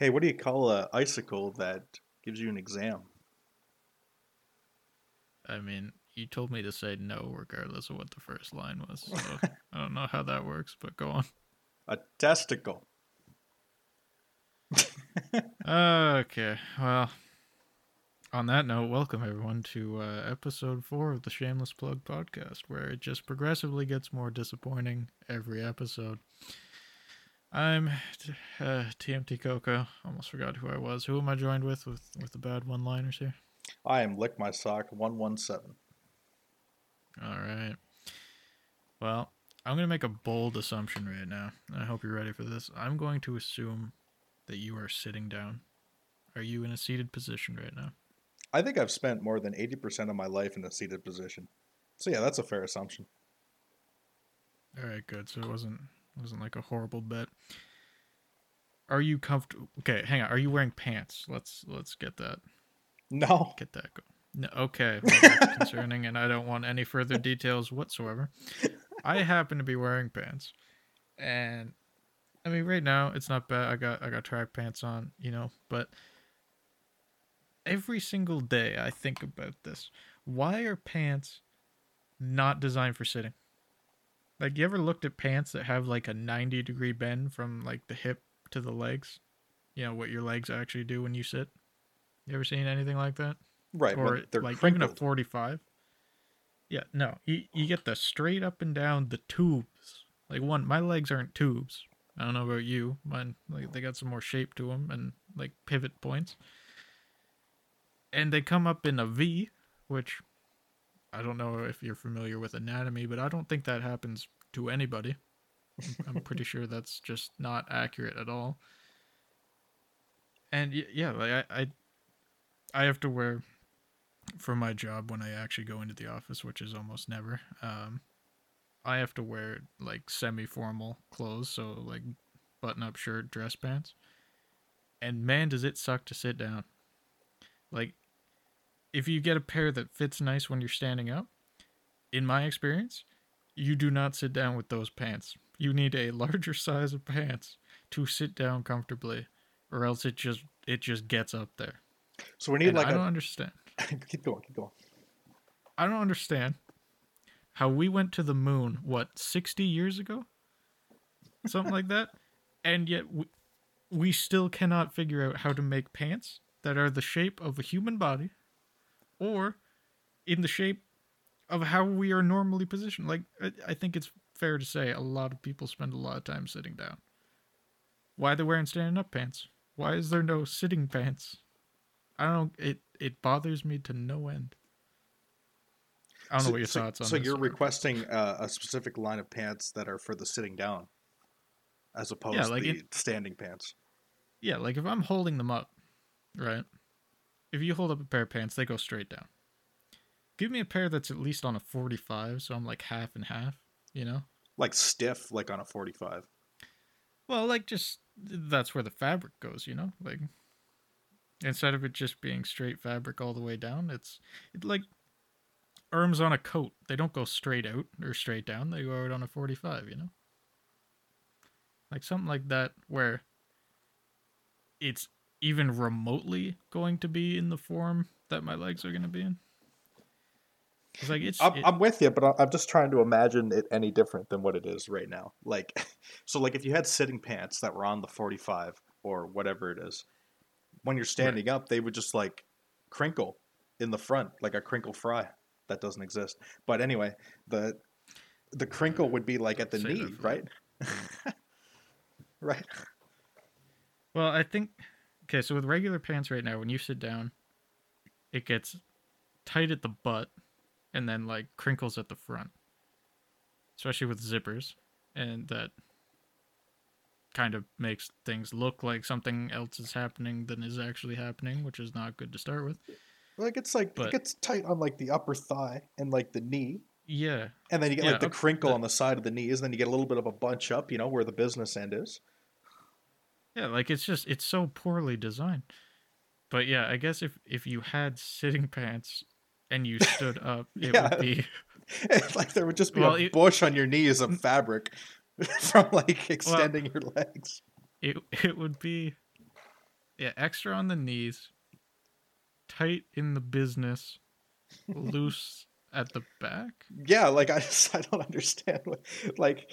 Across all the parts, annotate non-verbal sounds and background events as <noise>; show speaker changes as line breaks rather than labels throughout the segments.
Hey, what do you call a icicle that gives you an exam?
I mean, you told me to say no regardless of what the first line was. So <laughs> I don't know how that works, but go on.
A testicle. <laughs>
Okay, well, on that note, welcome everyone to uh, episode four of the Shameless Plug podcast, where it just progressively gets more disappointing every episode. I'm uh, TMT Coco. Almost forgot who I was. Who am I joined with with with the bad one-liners here?
I am lick my sock one one seven.
All right. Well, I'm going to make a bold assumption right now. I hope you're ready for this. I'm going to assume that you are sitting down. Are you in a seated position right now?
I think I've spent more than eighty percent of my life in a seated position. So yeah, that's a fair assumption.
All right, good. So it wasn't wasn't like a horrible bet. Are you comfortable? Okay, hang on. Are you wearing pants? Let's let's get that
No.
get that. No, okay, well, that's <laughs> concerning, and I don't want any further details whatsoever. I <laughs> happen to be wearing pants, and I mean, right now it's not bad. I got I got track pants on, you know, but every single day I think about this. Why are pants not designed for sitting? Like, you ever looked at pants that have like a ninety degree bend from like the hip to the legs? You know what your legs actually do when you sit. You ever seen anything like that?
Right.
or
they're
like
crinkled.
even a 45 yeah no you, you get the straight up and down the tubes like one my legs aren't tubes i don't know about you mine like they got some more shape to them and like pivot points and they come up in a v which i don't know if you're familiar with anatomy but i don't think that happens to anybody i'm <laughs> pretty sure that's just not accurate at all and yeah like i i, I have to wear for my job when I actually go into the office, which is almost never. Um, I have to wear like semi-formal clothes, so like button-up shirt, dress pants. And man, does it suck to sit down. Like, if you get a pair that fits nice when you're standing up, in my experience, you do not sit down with those pants. You need a larger <laughs> size of pants to sit down comfortably, or else it just it just gets up there.
So we need
And
like
I don't understand. <laughs>
keep going, keep going.
I don't understand how we went to the moon, what, 60 years ago? Something like that. <laughs> And yet we, we still cannot figure out how to make pants that are the shape of a human body or in the shape of how we are normally positioned. Like, I, I think it's fair to say a lot of people spend a lot of time sitting down. Why are they wearing standing up pants? Why is there no sitting pants? I don't know. It, it bothers me to no end. I don't know what your
so-
thoughts on
So you're requesting uh, a specific line of pants that are for the sitting down, as opposed
like
to the
it-
standing pants.
Yeah, like if I'm holding them up, right? If you hold up a pair of pants, they go straight down. Give me a pair that's at least on a 45, so I'm like half and half, you know?
Like stiff, like on a forty-five.
Well, like just that's where the fabric goes, you know? Like instead of it just being straight fabric all the way down, it's it like arms on a coat. They don't go straight out or straight down. They go out on a 45, you know? Like something like that where it's even remotely going to be in the form that my legs are going to be in. It's like it's
I'm,
it-
I'm with you, but I'm just trying to imagine it any different than what it is right now. Like, <laughs> so like if you had sitting pants that were on the 45 or whatever it is, when you're standing up, they would just like crinkle in the front, like a crinkle fry. That doesn't exist. But anyway, the the crinkle would be like at the
Save
knee, right? <laughs> right.
Well, I think okay, so with regular pants right now, when you sit down, it gets tight at the butt and then like crinkles at the front. Especially with zippers. And that kind of makes things look like something else is happening than is actually happening, which is not good to start with.
Like it's like
But-
it gets tight on like the upper thigh and like the knee,
Yeah.
and then you get
Yeah,
like the crinkle on the side of the knees, and then you get a little bit of a bunch up, you know, where the business end is.
Yeah, like it's just it's so poorly designed. But yeah, I guess if if you had sitting <laughs> pants and you stood up, <laughs> it
Yeah.
would be <laughs>
like there would just be
Well,
a
it-
bush on your knees of fabric from like extending your legs.
it it would be Yeah, extra on the knees, tight in the business, loose at the back.
Yeah, like I just I don't understand what like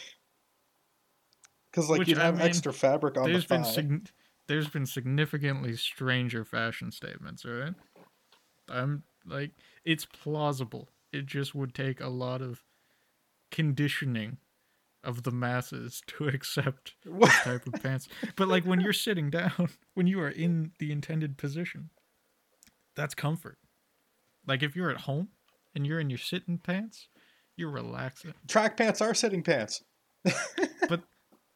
because like
Which,
you
I
have
mean,
extra fabric on the
There's
thigh.
been sig- there's been significantly stranger fashion statements, right? I'm like it's plausible. It just would take a lot of conditioning of the masses <laughs> to accept
What?
this type of pants. But like when you're sitting down, <laughs> when you are in the intended position, that's comfort. Like if you're at home and you're in your sitting pants, you're relaxing.
Track pants are sitting pants. <laughs>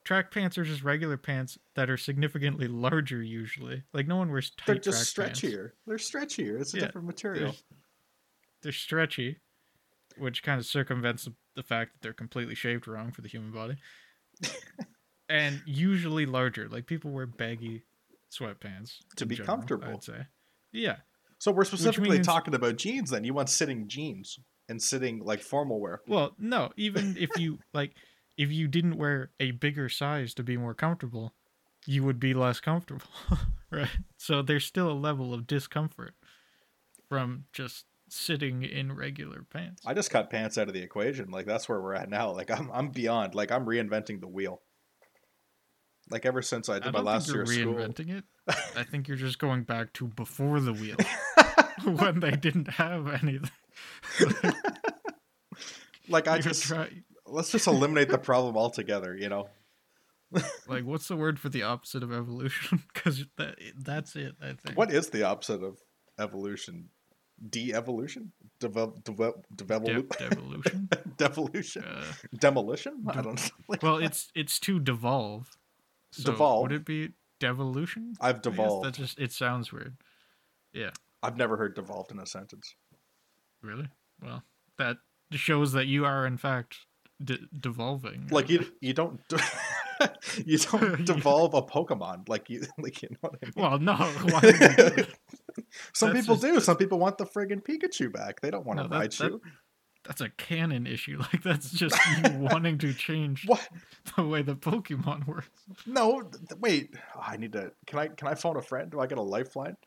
Track pants are just regular pants that are significantly <laughs> larger usually. Like no one wears tight
They're just
track pants.
stretchier. They're stretchier. It's a
Yeah,
different material.
They're stretchy, which kind of circumvents the- the fact that they're completely shaped wrong for the human body. <laughs> and usually larger. Like people wear baggy sweatpants
To be
general,
comfortable.
I'd say. Yeah.
So we're specifically
means-
talking about jeans then. You want sitting jeans and sitting like formal wear.
Well, no, even if you like if you didn't wear a bigger size to be more comfortable, you would be less comfortable, <laughs> right? So there's still a level of discomfort from just sitting in regular pants.
I just cut pants out of the equation. Like that's where we're at now. Like I'm I'm beyond. Like I'm reinventing the wheel. Like ever since I
I
did my
don't
last year of school.
reinventing it. <laughs> I think you're just going back to before the wheel <laughs> when they didn't have anything.
Like I just
try-
let's just eliminate the problem altogether. You know. <laughs>
like what's the word for the opposite of evolution? <laughs> Because that that's it. I think.
What is the opposite of evolution? De-evolution? Devel- devel-
De-
devolu-
devolution? <laughs>
devolution?
Uh,
Demolition? I don't know. Like,
well, it's it's to devolve. So
Devolve.
Would it be devolution?
I've devolved.
That just it sounds weird. Yeah.
I've never heard devolved in a sentence.
Really? Well, that shows that you are in fact de- devolving.
Like you, you don't, <laughs> you don't <laughs> devolve a Pokemon. Like you, <laughs> like you know what I mean.
Well, no. Why would you do it?
Some people
just-
do. Some people want the friggin' Pikachu back. They don't want
No,
to ride
that-
you.
That's a canon issue. Like that's just you wanting to change
What?
the way the Pokemon works.
No, th- wait. Oh, I need to. Can I? Can I phone a friend? Do I get a lifeline?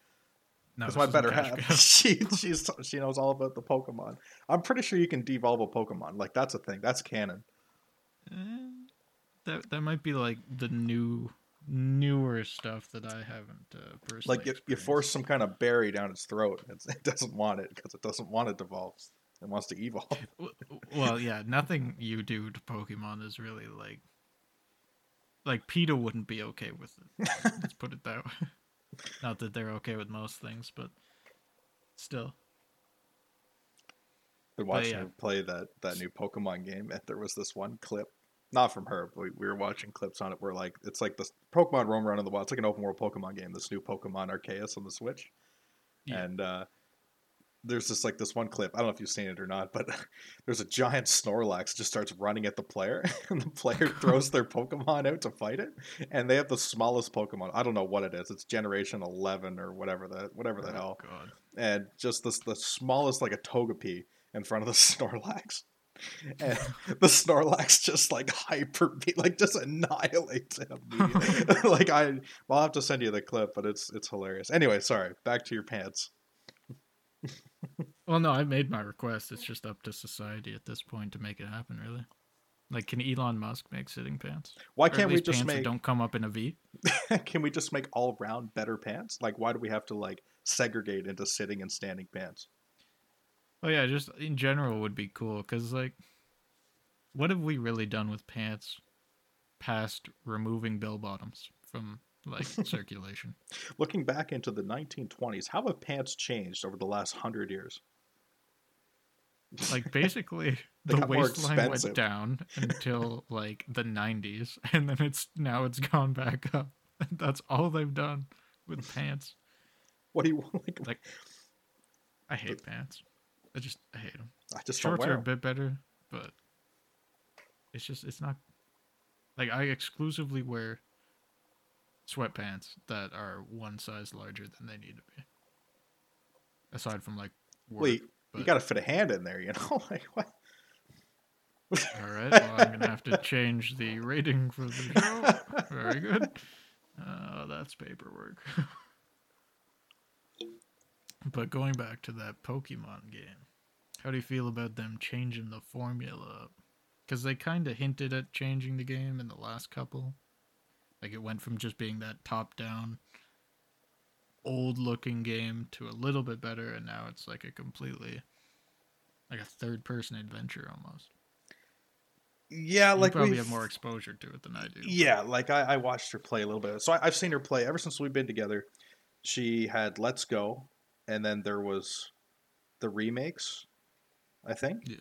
No,
That's
this
my better half. <laughs> she she's she knows all about the Pokemon. I'm pretty sure you can devolve a Pokemon. Like that's a thing. That's canon.
Eh, that that might be like the new newer stuff that I haven't uh, personally.
Like you, you force some kind of berry down its throat. It's, <laughs> it doesn't want it because it doesn't want to devolve. It wants to evolve. <laughs>
Well, yeah, nothing you do to Pokemon is really like like PETA wouldn't be okay with it. Let's put it that way. Not that they're okay with most things, but still.
Been watching
yeah.
her play that that new Pokemon game, and there was this one clip, not from her, but we, we were watching clips on it where like it's like this Pokemon roam around in the wild. It's like an open world Pokemon game. This new Pokemon Arceus on the Switch,
Yeah.
and uh, there's just like this one clip. I don't know if you've seen it or not, but <laughs> there's a giant Snorlax just starts running at the player, <laughs> and the player <laughs> throws their Pokemon out to fight it, and they have the smallest Pokemon. I don't know what it is. It's Generation 11 or whatever the whatever the
Oh,
hell
God.
and just this the smallest like a Togepi in front of the Snorlax. And the Snorlax just like hyper like just annihilates him. like I I'll have to send you the clip, but it's it's hilarious. Anyway, sorry, back to your pants.
Well, no, I made my request. It's just up to society at this point to make it happen, really. Like, can Elon Musk make sitting pants?
Why can't we just
pants that
make
don't come up in a V? <laughs>
can we just make all round better pants? Like why do we have to like segregate into sitting and standing pants?
Oh yeah, just in general would be cool because like, what have we really done with pants past removing bell bottoms from like <laughs> circulation?
Looking back into the 1920s, how have pants changed over the last 100 years?
Like <laughs> basically, the waistline went down until <laughs> like the '90s, and then it's now it's gone back up. That's all they've done with pants.
What do you like?
Like, I hate pants. I just I hate them.
I just
Shorts
don't
are a bit better, but it's just it's not like I exclusively wear sweatpants that are one size larger than they need to be. Aside from like work,
Wait, you got to fit a hand in there, you know? <laughs> like what? <laughs>
All right, well I'm gonna have to change the rating for the show. <laughs> Very good. Oh, that's paperwork. But going back to that Pokemon game, how do you feel about them changing the formula? Because they kind of hinted at changing the game in the last couple. Like it went from just being that top down, old looking game to a little bit better, and now it's like a completely, like a third person adventure almost.
Yeah,
You
like
probably
we've-
have more exposure to it than I do.
Yeah, like I, I watched her play a little bit. So I, I've seen her play ever since we've been together. She had Let's Go, and then there was the remakes. I think
Yeah,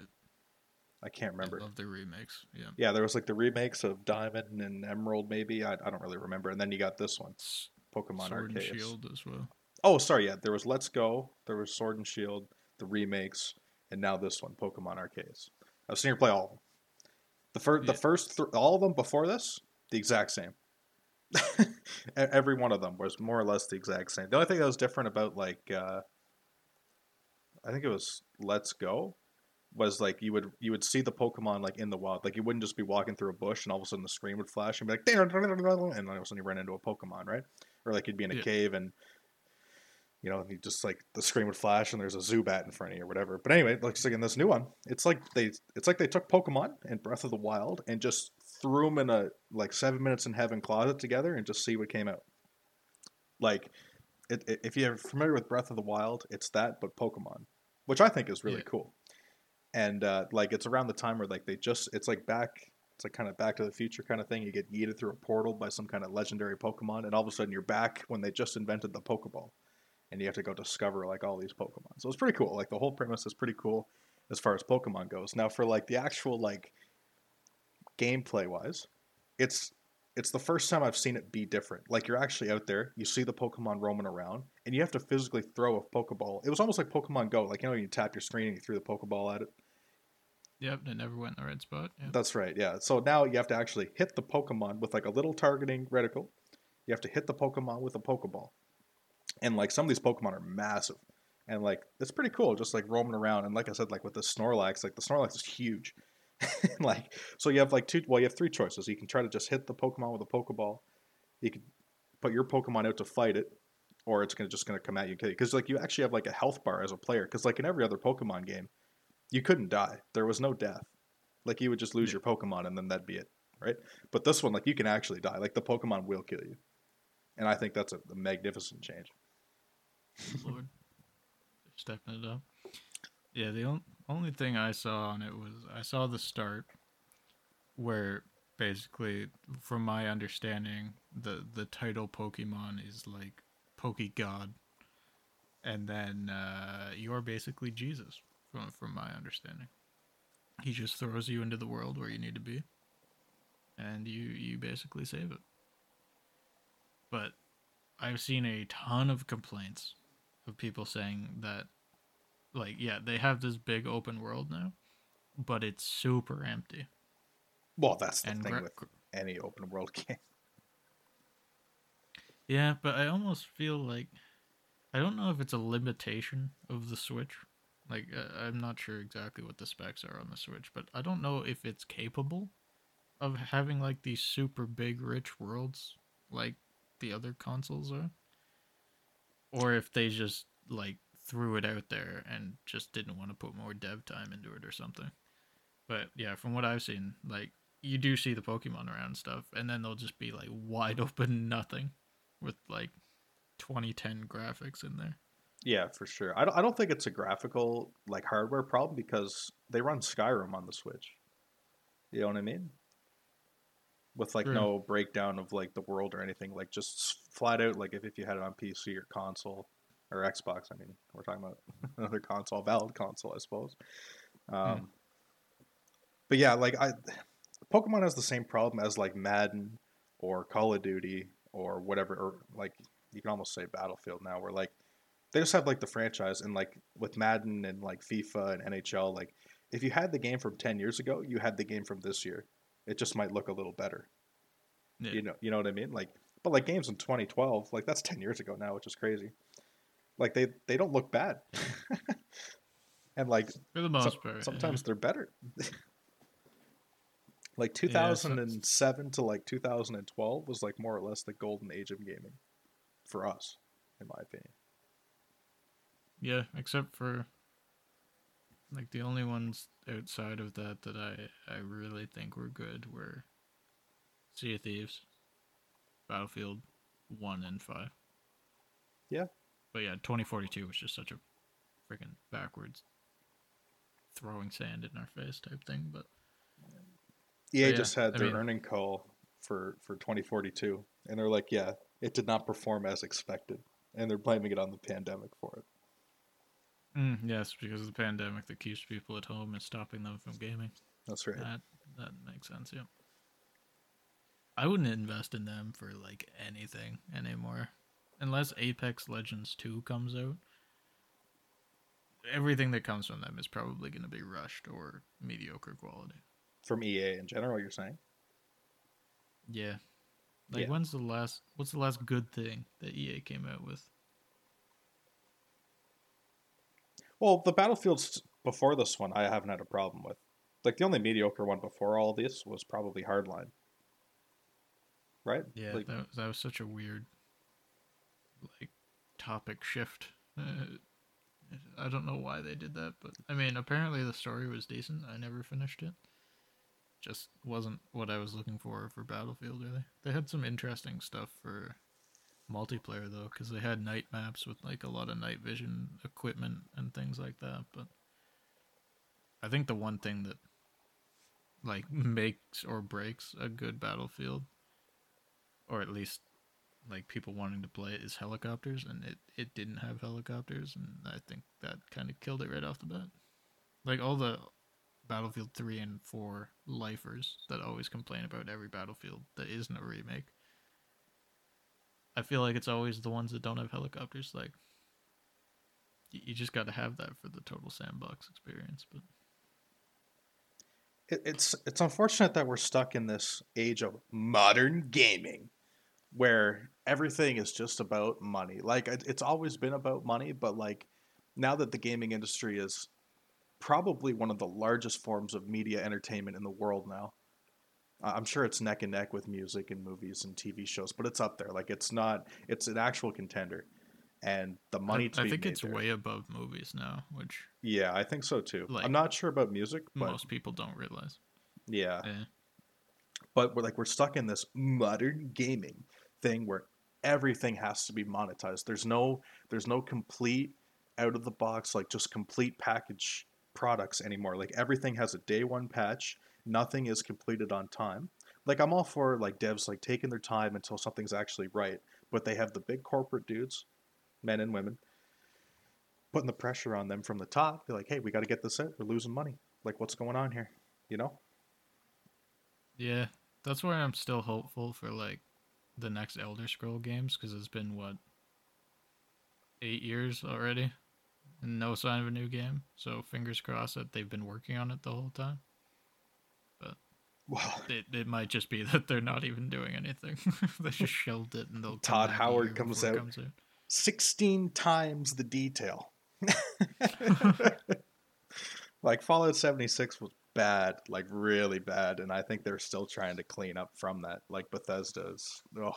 I can't remember.
I love the remakes. Yeah.
Yeah, there was like the remakes of Diamond and Emerald, maybe. I, I don't really remember. And then you got this one, Pokemon
Sword and Shield as well.
Oh, sorry. Yeah, there was Let's Go, there was Sword and Shield, the remakes, and now this one, Pokemon Arceus. I've seen her play all of them. The first, the first, th- all of them before this, the exact same. <laughs> Every one of them was more or less the exact same. The only thing that was different about like, uh, I think it was Let's Go, was like you would you would see the Pokemon like in the wild. Like you wouldn't just be walking through a bush and all of a sudden the screen would flash and be like, and then all of a sudden you run into a Pokemon, right? Or like you'd be in a
Yeah.
cave and you know, you just like the screen would flash and there's a Zubat in front of you or whatever. But anyway, like so in this new one, it's like they it's like they took Pokemon and Breath of the Wild and just threw them in a like seven minutes in heaven closet together and just see what came out. Like, it, it, if you're familiar with Breath of the Wild, it's that but Pokemon, which I think is really
Yeah.
cool. And uh, like it's around the time where like they just it's like back it's like kind of Back to the Future kind of thing. You get yeeted through a portal by some kind of legendary Pokemon, and all of a sudden you're back when they just invented the Pokeball and you have to go discover like all these Pokemon. So it's pretty cool. Like the whole premise is pretty cool as far as Pokemon goes. Now for like the actual like gameplay wise, it's it's the first time I've seen it be different. Like you're actually out there, you see the Pokemon roaming around, and you have to physically throw a Pokeball. It was almost like Pokemon Go, like you know you tap your screen and you threw the Pokeball at it.
Yep, they never went in the right spot. Yeah.
That's right, yeah. So now you have to actually hit the Pokemon with like a little targeting reticle. You have to hit the Pokemon with a Pokeball. And like some of these Pokemon are massive. And like it's pretty cool just like roaming around. And like I said, like with the Snorlax, like the Snorlax is huge. <laughs> like so you have like two well, you have three choices. You can try to just hit the Pokemon with a Pokeball. You can put your Pokemon out to fight it, or it's gonna just gonna come at you. Because like you actually have like a health bar as a player. Because like in every other Pokemon game, you couldn't die. There was no death. Like you would just lose
Yeah.
your Pokemon and then that'd be it, right? But this one, like you can actually die. Like the Pokemon will kill you, and I think that's a, a magnificent change.
Lord. They're stepping it up. Yeah, the on- only thing I saw on it was I saw the start where basically from my understanding the the title Pokemon is like Poke God. And then uh, you're basically Jesus from from my understanding. He just throws you into the world where you need to be. And you you basically save it. But I've seen a ton of complaints of people saying that like yeah they have this big open world now but it's super empty
Well, that's the
and
thing
gra-
with any open world <laughs> game.
yeah but i almost feel like i don't know if it's a limitation of the switch like uh, i'm not sure exactly what the specs are on the switch but i don't know if it's capable of having like these super big rich worlds like the other consoles are or if they just like threw it out there and just didn't want to put more dev time into it or something. But yeah from what i've seen like you do see the pokemon around and stuff and then they'll just be like wide <laughs> open nothing with like 2010 graphics in there
Yeah, for sure. I don't, I don't think it's a graphical like hardware problem because they run Skyrim on the Switch. You know what I mean? With like
True.
no breakdown of like the world or anything, like just flat out like if, if you had it on PC or console or Xbox. I mean, we're talking about <laughs> another console, valid console, I suppose. Um, But yeah, like I, Pokemon has the same problem as like Madden or Call of Duty or whatever, or like you can almost say Battlefield now, where like they just have like the franchise and like with Madden and like FIFA and NHL, like if you had the game from ten years ago, you had the game from this year. It just might look a little better.
yeah.
You know, you know what I mean? Like, but like games in 2012, like that's ten years ago now, which is crazy. Like they they don't look bad, <laughs> and like
for the
so-
most part yeah.
sometimes they're better. <laughs> like
Yeah, so-
2007 to like 2012 was like more or less the golden age of gaming for us, in my opinion.
Yeah, except for like the only ones outside of that that I I really think were good were Sea of Thieves, Battlefield 1 and 5.
Yeah.
But yeah, 2042 was just such a freaking backwards throwing sand in our face type thing, but
EA
yeah,
just had
I
their
mean-
earning call for for 2042, and they're like, yeah, it did not perform as expected, and they're blaming it on the pandemic for it.
Mm, yes, because of the pandemic that keeps people at home and stopping them from gaming.
That's right.
That that makes sense, yeah. I wouldn't invest in them for like anything anymore. Unless Apex Legends 2 comes out. Everything that comes from them is probably going to be rushed or mediocre quality.
From EA in general, you're saying?
Yeah. Like
Yeah.
when's the last what's the last good thing that EA came out with?
Well, the Battlefields before this one, I haven't had a problem with. Like the only mediocre one before all this was probably Hardline. Right?
Yeah,
Like,
that, that was such a weird like topic shift. Uh, I don't know why they did that, but I mean, apparently the story was decent. I never finished it. Just wasn't what I was looking for for Battlefield. Really, they had some interesting stuff for multiplayer though, because they had night maps with like a lot of night vision equipment and things like that. But I think the one thing that like <laughs> makes or breaks a good Battlefield or at least like people wanting to play it is helicopters and it, it didn't have helicopters and i think that kind of killed it right off the bat like all the battlefield 3 and 4 lifers that always complain about every battlefield that isn't a remake i feel like it's always the ones that don't have helicopters like you just got to have that for the total sandbox experience but
it, it's it's unfortunate that we're stuck in this age of modern gaming where everything is just about money. Like it, it's always been about money but like now that the gaming industry is probably one of the largest forms of media entertainment in the world now i'm sure it's neck and neck with music and movies and tv shows but it's up there. Like it's not it's an actual contender. And the money
i, I think it's
there-
way above movies now which
yeah i think so too.
Like,
i'm not sure about music but
most people don't realize.
Yeah.
Eh.
but we're like we're stuck in this modern gaming thing where everything has to be monetized. There's no there's no complete out of the box like just complete package products anymore. Like everything has a day one patch nothing is completed on time. Like i'm all for like devs like taking their time until something's actually right but they have the big corporate dudes men and women putting the pressure on them from the top. They're like hey we got to get this out we're losing money. Like what's going on here? You know?
Yeah, that's why I'm still hopeful for like the next Elder Scroll games because it's been what eight years already, and no sign of a new game. So fingers crossed that they've been working on it the whole time.
Well
It it might just be <laughs> that they're not even doing anything. <laughs> they just shelved it and they'll.
Todd Howard comes out.
comes out.
16 times the detail. <laughs> like Fallout 76 was bad, like really bad, and I think they're still trying to clean up from that. Like Bethesda's. Oh,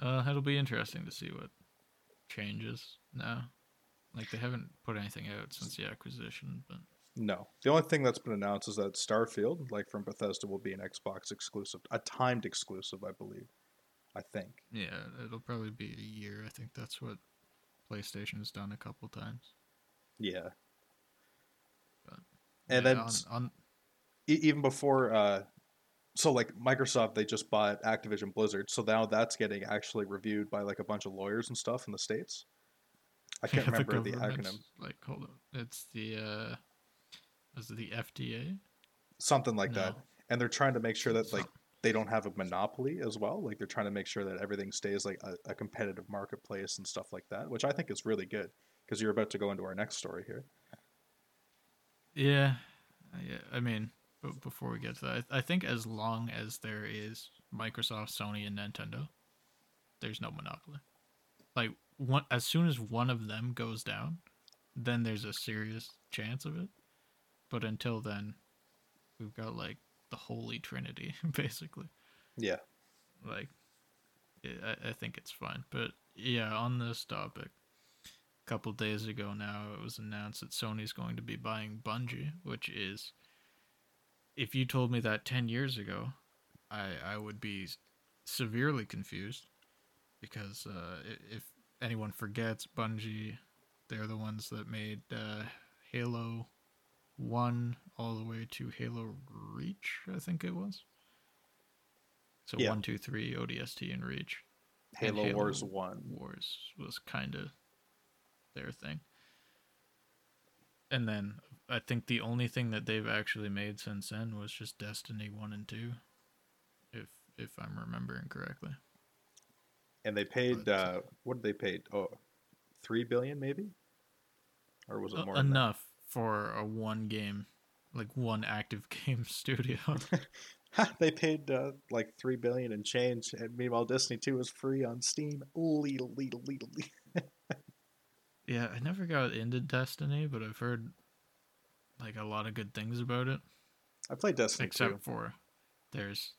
Uh, it'll be interesting to see what changes now. Like they haven't put anything out since the acquisition, but
no. The only thing that's been announced is that Starfield, like from Bethesda, will be an Xbox exclusive, a timed exclusive, I believe. I think.
Yeah, it'll probably be a year. I think that's what PlayStation has done a couple times.
Yeah.
But,
And
Yeah,
then
on, on
e- even before uh so like Microsoft they just bought Activision Blizzard so now that's getting actually reviewed by like a bunch of lawyers and stuff in the states I <laughs> can't
yeah,
remember the,
government's-
acronym
Like, hold on, it's the uh, is it the FDA?
something like that and they're trying to make sure that like they don't have a monopoly as well like they're trying to make sure that everything stays like a, a competitive marketplace and stuff like that which I think is really good because you're about to go into our next story here
Yeah, yeah. I mean, before we get to that, I I think as long as there is Microsoft, Sony, and Nintendo, there's no monopoly. Like one, as soon as one of them goes down, then there's a serious chance of it. But until then, we've got like the holy trinity, <laughs> basically.
yeah
Like, I, I think it's fine. But yeah, on this topic, a couple days ago now it was announced that Sony's going to be buying Bungie, which is if you told me that 10 years ago, I I would be severely confused because uh, if anyone forgets Bungie, they're the ones that made uh, Halo 1 all the way to Halo Reach, I think it was. So
Yeah.
one, two, three, ODST and Reach. And
Halo, Wars One.
Wars was kind of their thing. And then I think the only thing that they've actually made since then was just Destiny 1 and 2 if if I'm remembering correctly.
And they paid
But-
uh what did they pay? Oh, three billion maybe? Or was it
Uh,
more
enough for a one game like one active <laughs> game studio. <laughs>
they paid uh, like three billion and change, and meanwhile Destiny Two is free on Steam. Leedle, leedle, leedle, <laughs>
yeah, I never got into Destiny, but I've heard like a lot of good things about it.
I played Destiny
except
Two.
for there's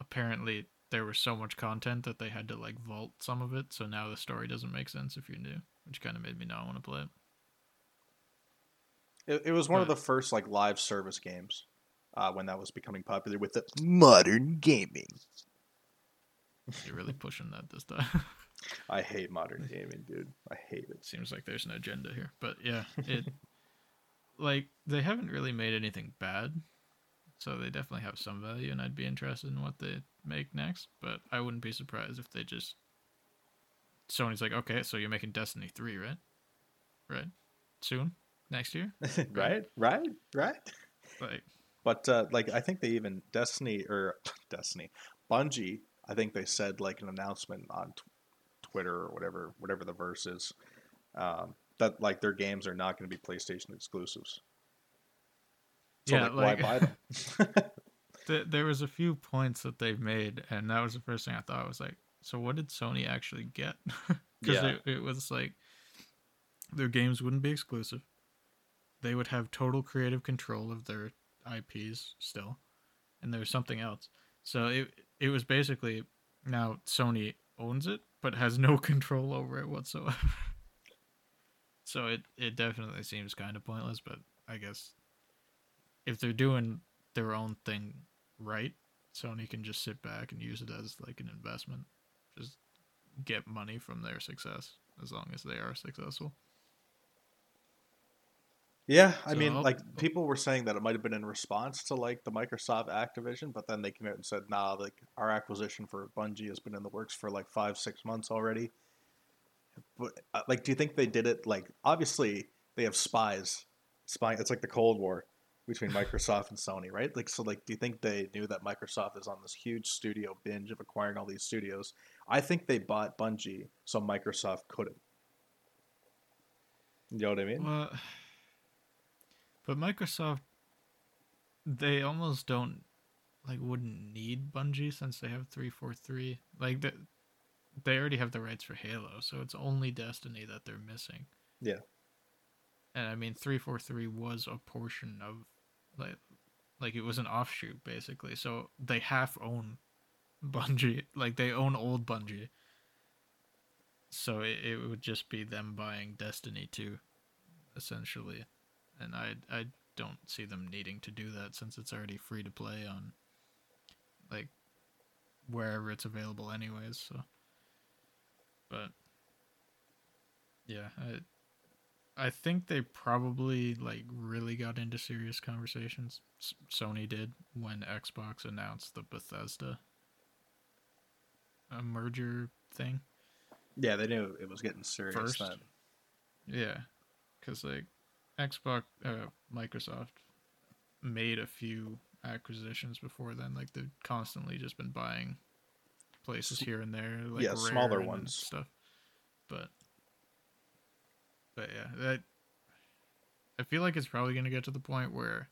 apparently there was so much content that they had to like vault some of it so now the story doesn't make sense if you're new which kind of made me not want to play it
It, it was one of the first like live service games uh, when that was becoming popular with the modern gaming.
you're really <laughs> pushing that this time <laughs>
I hate modern gaming, dude. I hate it.
seems like there's an agenda here but yeah it <laughs> like they haven't really made anything bad so they definitely have some value and i'd be interested in what they make next but i wouldn't be surprised if they just sony's like okay so you're making destiny 3 right right soon next year <laughs>
right, right, right.
like
But uh, like, I think they even Destiny or <laughs> Destiny, Bungie. I think they said like an announcement on t- Twitter or whatever, whatever the verse is, um, that like their games are not going to be PlayStation exclusives. So
Yeah,
like, why buy them? <laughs>
Th- there was a few points that they've made, and that was the first thing I thought. I was like, so what did Sony actually get? Because
Yeah.
it, it was like their games wouldn't be exclusive. They would have total creative control of their IPs still, and there's something else. So it it was basically now Sony owns it, but has no <laughs> control over it whatsoever. <laughs> so it it definitely seems kind of pointless, but I guess if they're doing their own thing right, Sony can just sit back and use it as like an investment. Just get money from their success as long as they are successful.
Yeah, I
So
mean,
I'll-
like people were saying that it might have been in response to like the Microsoft Activision, but then they came out and said, "Nah, like our acquisition for Bungie has been in the works for like five, six months already." But uh, like, do you think they did it? Like, obviously they have spies, spying. It's like the Cold War between <laughs> Microsoft and Sony, right? Like, so like, do you think they knew that Microsoft is on this huge studio binge of acquiring all these studios? I think they bought Bungie so Microsoft couldn't. You know what I mean?
Well, but Microsoft, they almost don't like wouldn't need Bungie since they have three four three. Like the, they already have the rights for Halo, so it's only Destiny that they're missing.
Yeah.
And I mean, three four three was a portion of like like it was an offshoot basically. So they half own Bungie, <laughs> like they own old Bungie. So it, it would just be them buying Destiny 2 essentially. And I I don't see them needing to do that since it's already free to play on like wherever it's available anyways, so but yeah, I I think they probably like really got into serious conversations. S- Sony did when Xbox announced the Bethesda a merger thing.
Yeah, they knew it was getting serious
First.
then.
Yeah, because like Xbox, uh, Microsoft made a few acquisitions before then. Like they've constantly just been buying places here and there, like
Yeah, smaller
and
ones.
stuff. But but yeah, that I feel like it's probably gonna get to the point where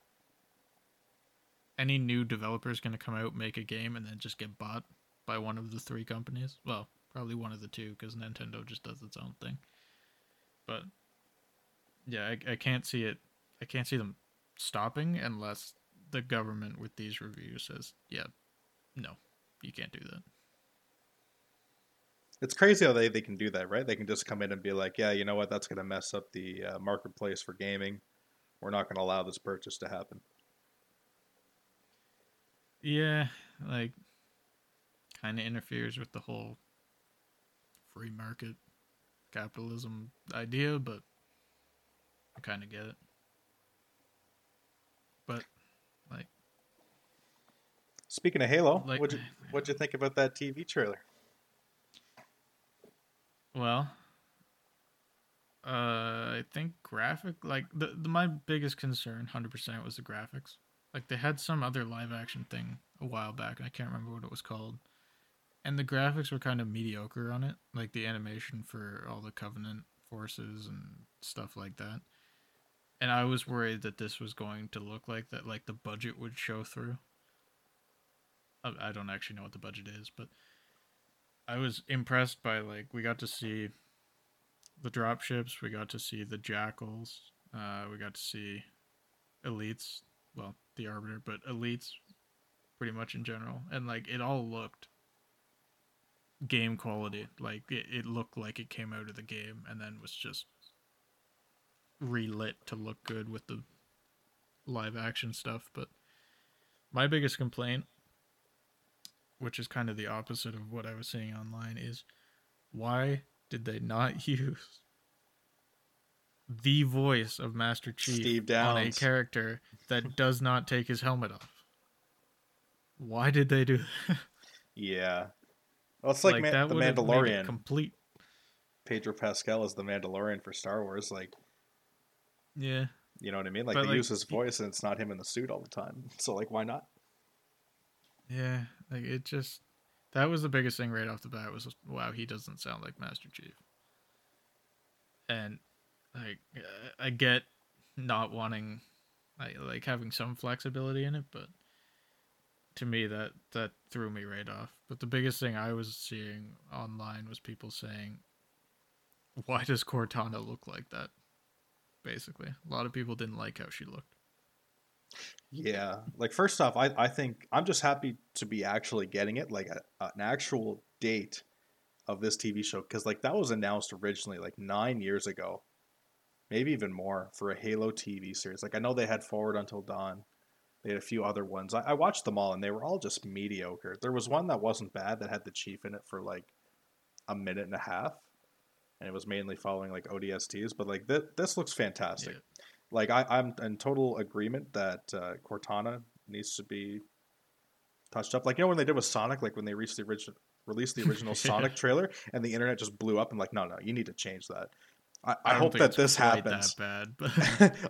any new developer is gonna come out, make a game, and then just get bought by one of the three companies. Well, probably one of the two, because Nintendo just does its own thing. But yeah, I, I can't see it. I can't see them stopping unless the government with these reviews says, "Yeah, no, you can't do that."
It's crazy how they, they can do that, right? They can just come in and be like, yeah, you know what? That's going to mess up the uh, marketplace for gaming. We're not going to allow this purchase to happen.
Yeah, like kind of interferes with the whole free market capitalism idea, but I kind of get it. But like,
Speaking of Halo,
Like-
what'd you what'd you think about that TV trailer?
well, uh, I think graphic like the, the my biggest concern, hundred percent, was the graphics. Like they had some other live action thing a while back, and I can't remember what it was called. And the graphics were kind of mediocre on it, like the animation for all the Covenant forces and stuff like that. And I was worried that this was going to look like that, like the budget would show through. I I don't actually know what the budget is, but I was impressed by like we got to see the drop ships, we got to see the jackals, uh, we got to see elites, well, the arbiter, but elites pretty much in general, and like it all looked game quality. Like it, it looked like it came out of the game and then was just relit to look good with the live action stuff. But my biggest complaint, which is kind of the opposite of what I was seeing online, is why did they not <laughs> use the voice of Master Chief
Steve
on a character that <laughs> does not take his helmet off? Why did they do that? <laughs>
Yeah. Well, it's like, Man- the
would have
Mandalorian.
complete.
Pedro Pascal is the Mandalorian for Star Wars. Like,
Yeah.
you know what I mean? Like
But,
they
like,
use his voice, and it's not him in the suit all the time. <laughs> So like, why not?
Yeah, like it just that was the biggest thing right off the bat was just, wow, he doesn't sound like Master Chief. And like uh, I get not wanting like like having some flexibility in it, but to me that that threw me right off. But the biggest thing I was seeing online was people saying why does Cortana look like that? Basically, a lot of people didn't like how she looked.
Yeah. Like first off, I I think I'm just happy to be actually getting it, like a, an actual date of this TV show, because like that was announced originally like nine years ago, maybe even more for a Halo TV series. Like I know they had Forward Unto Dawn. They had a few other ones. I, I watched them all, and they were all just mediocre. There was one that wasn't bad that had the chief in it for like a minute and a half, and it was mainly following like ODSTs. But like this, this looks fantastic.
Yeah.
Like I, I'm in total agreement that uh, Cortana needs to be touched up. Like you know when they did with Sonic, like when they reached the original released the original <laughs> Sonic trailer, and the internet just blew up and like, no, no, you need to change that. I, I,
don't
hope that this happens.
That bad, but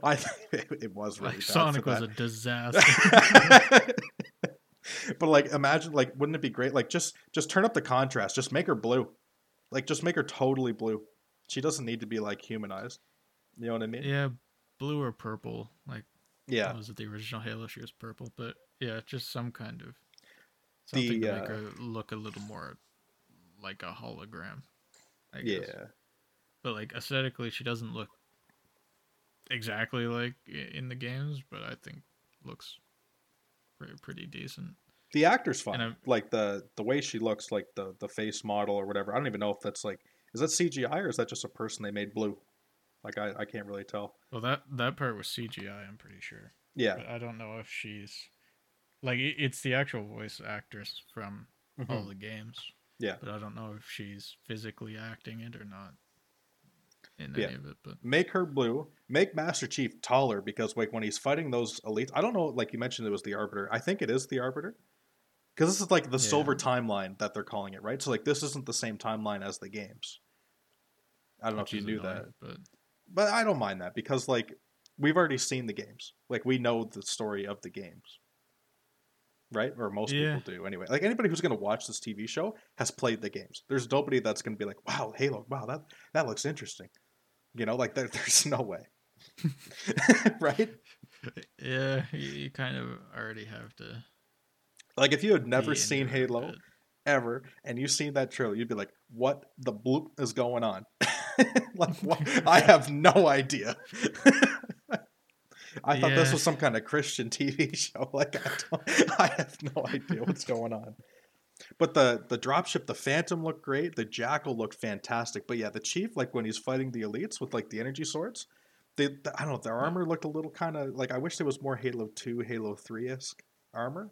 <laughs>
I think it, it was really
like
bad
Sonic was a disaster. <laughs>
but like imagine like wouldn't it be great like just just turn up the contrast just make her blue like just make her totally blue she doesn't need to be like humanized you know what i mean
yeah, blue or purple. Like
yeah
was it the original Halo? She was purple, but yeah, just some kind of
The,
something to make
uh,
her look a little more like a hologram. I guess. yeah but like aesthetically, she doesn't look exactly like in the games, but I think looks pretty, pretty decent.
The actor's fine like the the way she looks like the the face model or whatever i don't even know if that's like is that cgi or is that just a person they made blue like i, I can't really tell
Well, that that part was CGI. I'm pretty sure.
yeah
But I don't know if she's like it, it's the actual voice actress from all
Mhm.
the games.
Yeah.
But I don't know if she's physically acting it or not in
Yeah.
any of it. But
make her blue make master chief taller because like when he's fighting those elites i don't know like you mentioned it was the arbiter i think it is the arbiter because this is like the
Yeah.
silver timeline that they're calling it right? So like this isn't the same timeline as the games. I don't know if you knew
annoying,
that.
But
but i don't mind that because like we've already seen the games. Like we know the story of the games. Right? Or most
Yeah.
people do anyway. Like anybody who's going to watch this tv show has played the games. There's nobody that's going to be like wow halo. Wow that that looks interesting. You know like there, <laughs> there's no way. <laughs> Right? <laughs>
Yeah, you, you kind of already have to.
Like if you had never seen halo ever and you seen that trailer you'd be like what the bloop is going on <laughs> like what? <laughs> i have no idea <laughs> i thought this was some kind of christian tv show like i don't i have no idea what's going on But the the dropship, the Phantom looked great. The Jackal looked fantastic. But yeah, the Chief, like when he's fighting the elites with like the energy swords, they the, I don't know, their armor looked a little kind of like I wish there was more Halo Two, Halo Three esque armor.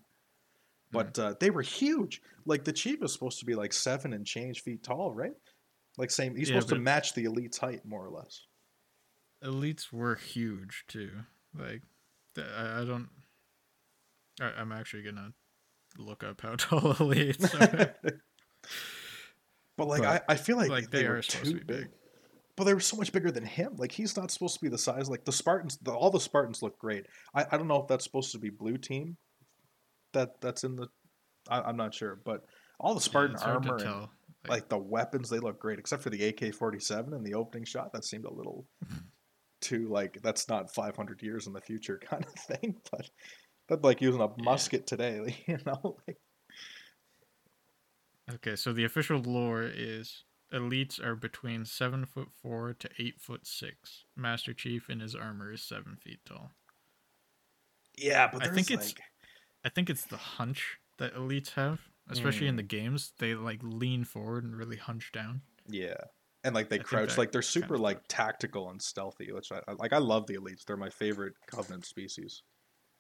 But uh, they were huge. Like the Chief is supposed to be like seven and change feet tall, right? Like same, he's
Yeah,
supposed to match the elite's height more or less.
Elites were huge too. Like, I, I don't. I, I'm actually gonna look up how <laughs> tall elites are. <laughs>
But like
But,
I, I feel like,
like,
they,
they
were too
to be big.
But they were so much bigger than him. Like he's not supposed to be the size. Like the Spartans, the, all the Spartans look great. I, I don't know if that's supposed to be blue team. That that's in the. I, I'm not sure, but all the
Yeah,
Spartan
it's to
armor and
tell.
like the weapons, they look great. Except for the AK-47 in the opening shot, that seemed a little <laughs> too like that's not 500 years in the future <laughs> kind of thing. But that's like using a
Yeah.
musket today, <laughs> you know. Like,
Okay, so the official lore is elites are between seven foot four to eight foot six. Master Chief in his armor is seven feet tall.
yeah, but
I
there's
think it's-
like
I think it's the hunch that elites have, especially
Mm.
in the games. They like lean forward and really hunch down.
Yeah. And like they
I
crouch, like they're
kind
super
of
like tactical and stealthy, which I I- like. I love the elites; they're my favorite Covenant species.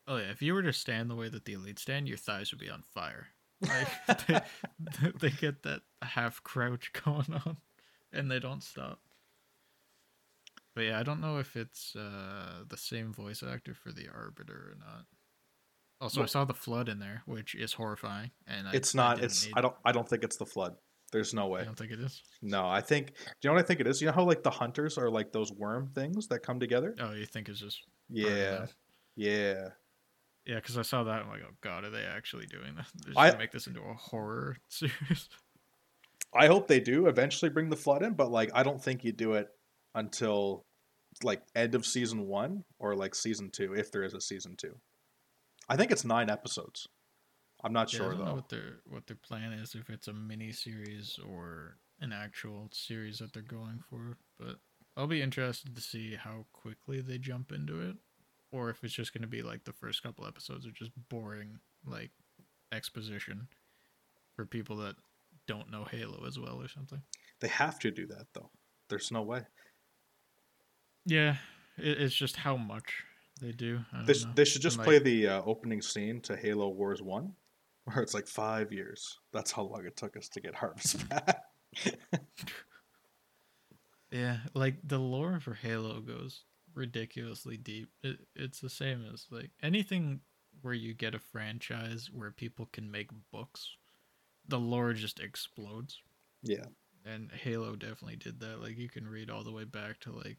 Oh yeah, if you were to stand the way that the elites stand, your thighs would be on fire. <laughs> Like they, <laughs> they get that half crouch <laughs> going on, and they don't stop. But yeah, I don't know if it's uh, the same voice actor for the Arbiter or not. Also, I saw the flood in there, which is horrifying, and I,
It's
I
not.
didn't
It's.
need-
I don't. I don't think it's the flood. There's no way.
I don't think it is.
No, I think. Do you know what I think it is? You know how like the hunters are like those worm things that come together.
Oh, you think it's just
Yeah. Yeah.
Yeah, because I saw that. I'm like, oh god, are they actually doing that? They're just
I-
gonna make this into a horror <laughs> series.
I hope they do eventually bring the flood in, but like I don't think you do it until like end of season one or like season two, if there is a season two. I think it's nine episodes. I'm not
Yeah, I
sure
don't know
though.
what their what their plan is, if it's a mini series or an actual series that they're going for. But I'll be interested to see how quickly they jump into it, or if it's just going to be like the first couple episodes are just boring like exposition for people that don't know Halo as well or something.
They have to do that though. There's no way.
Yeah, it's just how much they do.
They, sh- they should just play the uh, opening scene to Halo Wars One, where it's like five years. That's how long it took us to get <laughs> Harvest back. <laughs>
Yeah, like the lore for Halo goes ridiculously deep. It, it's the same as like anything where you get a franchise where people can make books, the lore just explodes.
yeah,
And Halo definitely did that. Like you can read all the way back to like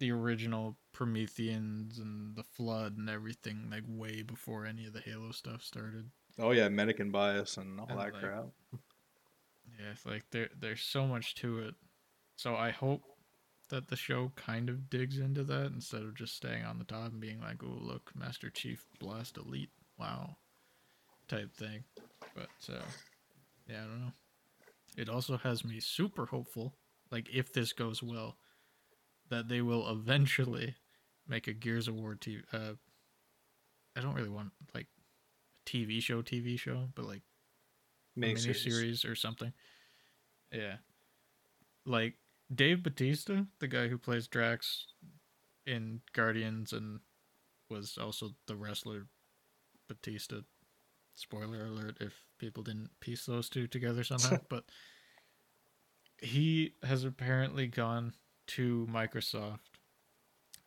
the original Prometheans and the Flood and everything, like way before any of the Halo stuff started.
oh yeah, Mendicant Bias and all
And,
that
like,
crap.
Yeah, it's like there there's so much to it. So I hope that the show kind of digs into that instead of just staying on the top and being like, "Oh, look, Master Chief Blast Elite, wow," type thing. But uh, yeah, I don't know. It also has me super hopeful, like if this goes well, that they will eventually make a Gears of War TV. Uh, I don't really want like a TV show, TV show, but like mini
miniseries
or something. Yeah. Like Dave Batista, the guy who plays Drax in Guardians and was also the wrestler Batista. Spoiler alert if people didn't piece those two together somehow, <laughs> but he has apparently gone to Microsoft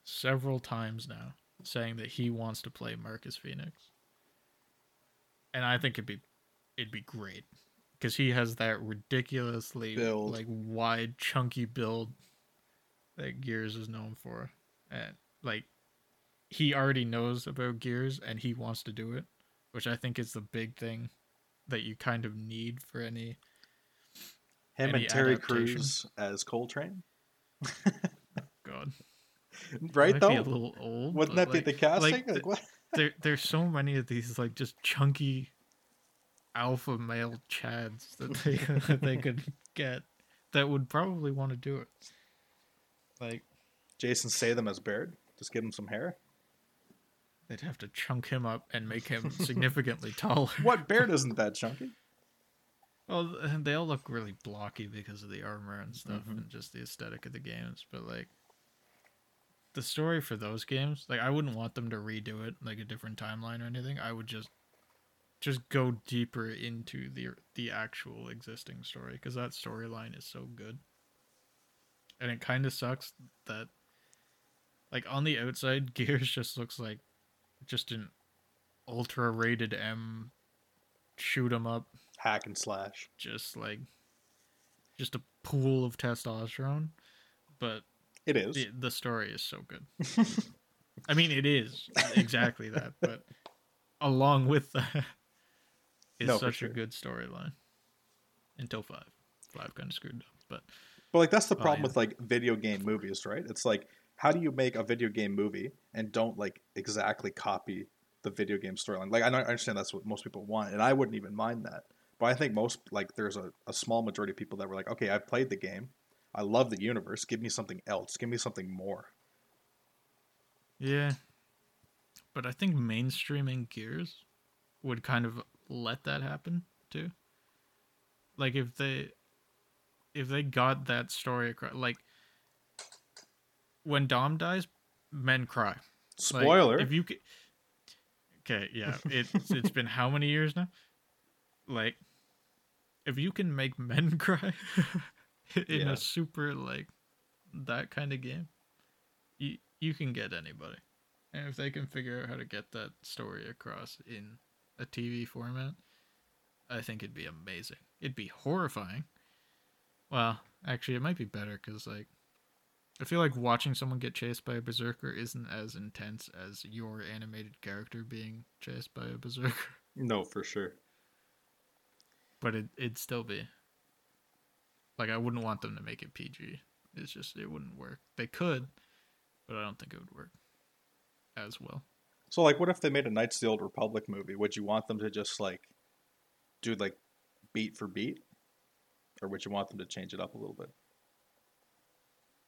several times now saying that he wants to play Marcus Phoenix. And I think it'd be it'd be great because he has that ridiculously
Build.
like wide chunky build that Gears is known for. And like he already knows about Gears and he wants to do it, which I think is the big thing that you kind of need for any
Him
any
and Terry
adaptation.
Crews as Cole Train, <laughs>
god.
right though?
a little old.
Wouldn't that be the casting?
like,
Like, what? <laughs>
there there's so many of these like just chunky alpha male chads that they <laughs> that they could get that would probably want to do it. Like
Jason Statham as Baird. Just give him some hair.
they'd have to chunk him up and make him significantly taller.
What Baird isn't that chunky?
Well, they all look really blocky because of the armor and stuff,
Mhm.
and just the aesthetic of the games. But like, the story for those games, like, I wouldn't want them to redo it like a different timeline or anything. I would just, just go deeper into the the actual existing story because that storyline is so good. And it kind of sucks that, like, on the outside, <laughs> Gears just looks like just an ultra rated M shoot 'em up
Hack and slash.
just like just a pool of testosterone but
It is.
the, the story is so good <laughs> i mean it is exactly that <laughs> but along with that is
No,
such
sure.
a good storyline until five five kind of screwed up but
But like that's the
Oh,
problem
yeah.
with like video game movies, right? It's like how do you make a video game movie and don't like exactly copy the video game storyline? Like I I understand that's what most people want, and I wouldn't even mind that. But I think most like there's a, a small majority of people that were like, okay, I've played the game, I love the universe. Give me something else. Give me something more.
yeah but i think mainstreaming gears would kind of let that happen too like if they if they got that story across like when dom dies men cry Like,
Spoiler.
if you could okay yeah it's it's been how many years now like if you can make men <laughs> cry in
Yeah.
a super like that kind of game you you can get anybody and if they can figure out how to get that story across in a tv format i think it'd be amazing it'd be horrifying well actually it might be better because like I feel like watching someone get chased by a berserker isn't as intense as your animated character being chased by a berserker.
no, for sure.
But it it'd still be like I wouldn't want them to make it PG. It's just it wouldn't work. They could, but I don't think it would work as well.
So like, what if they made a Knights of the Old Republic movie? Would you want them to just like do like beat for beat, or would you want them to change it up a little bit?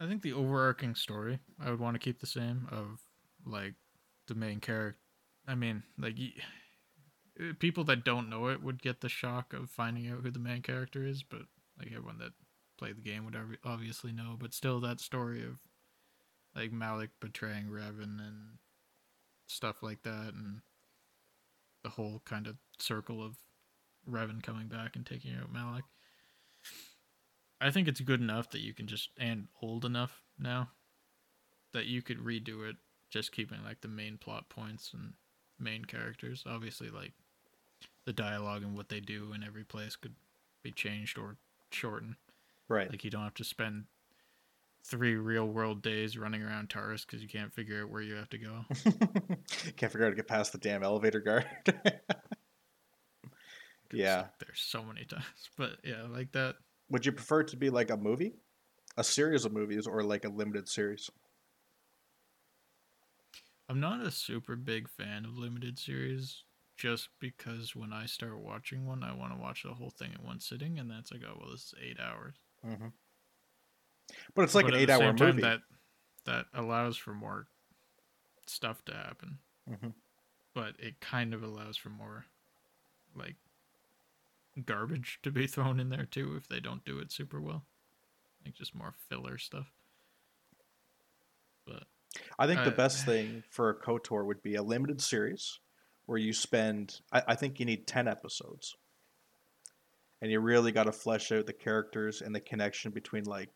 I think the overarching story I would want to keep the same of like the main character. I mean, like people that don't know it would get the shock of finding out who the main character is, but like everyone that played the game would obviously know. But still, that story of like Malak betraying Revan and stuff like that, and the whole kind of circle of Revan coming back and taking out Malak. I think it's good enough that you can just and old enough now that you could redo it, just keeping like the main plot points and main characters. Obviously, like the dialogue and what they do in every place could be changed or shortened.
Right.
Like you don't have to spend three real world days running around Taris because you can't figure out where you have to go. <laughs>
Can't figure out how to get past the damn elevator guard. <laughs> Yeah.
there's so many times, but yeah, like that.
Would you prefer it to be like a movie, a series of movies, or like a limited series?
I'm not a super big fan of limited series just because when I start watching one, I want to watch the whole thing in one sitting, and that's like, oh well, this is eight hours.
Mm-hmm. But it's like
But
an eight-hour movie.
That that allows for more stuff to happen,
Mhm.
but it kind of allows for more like garbage to be <laughs> thrown in there too if they don't do it super well, like just more filler stuff. But
I think the
Uh,
best thing for a KOTOR would be a limited series where you spend. I, I think you need ten episodes, and you really got to flesh out the characters and the connection between like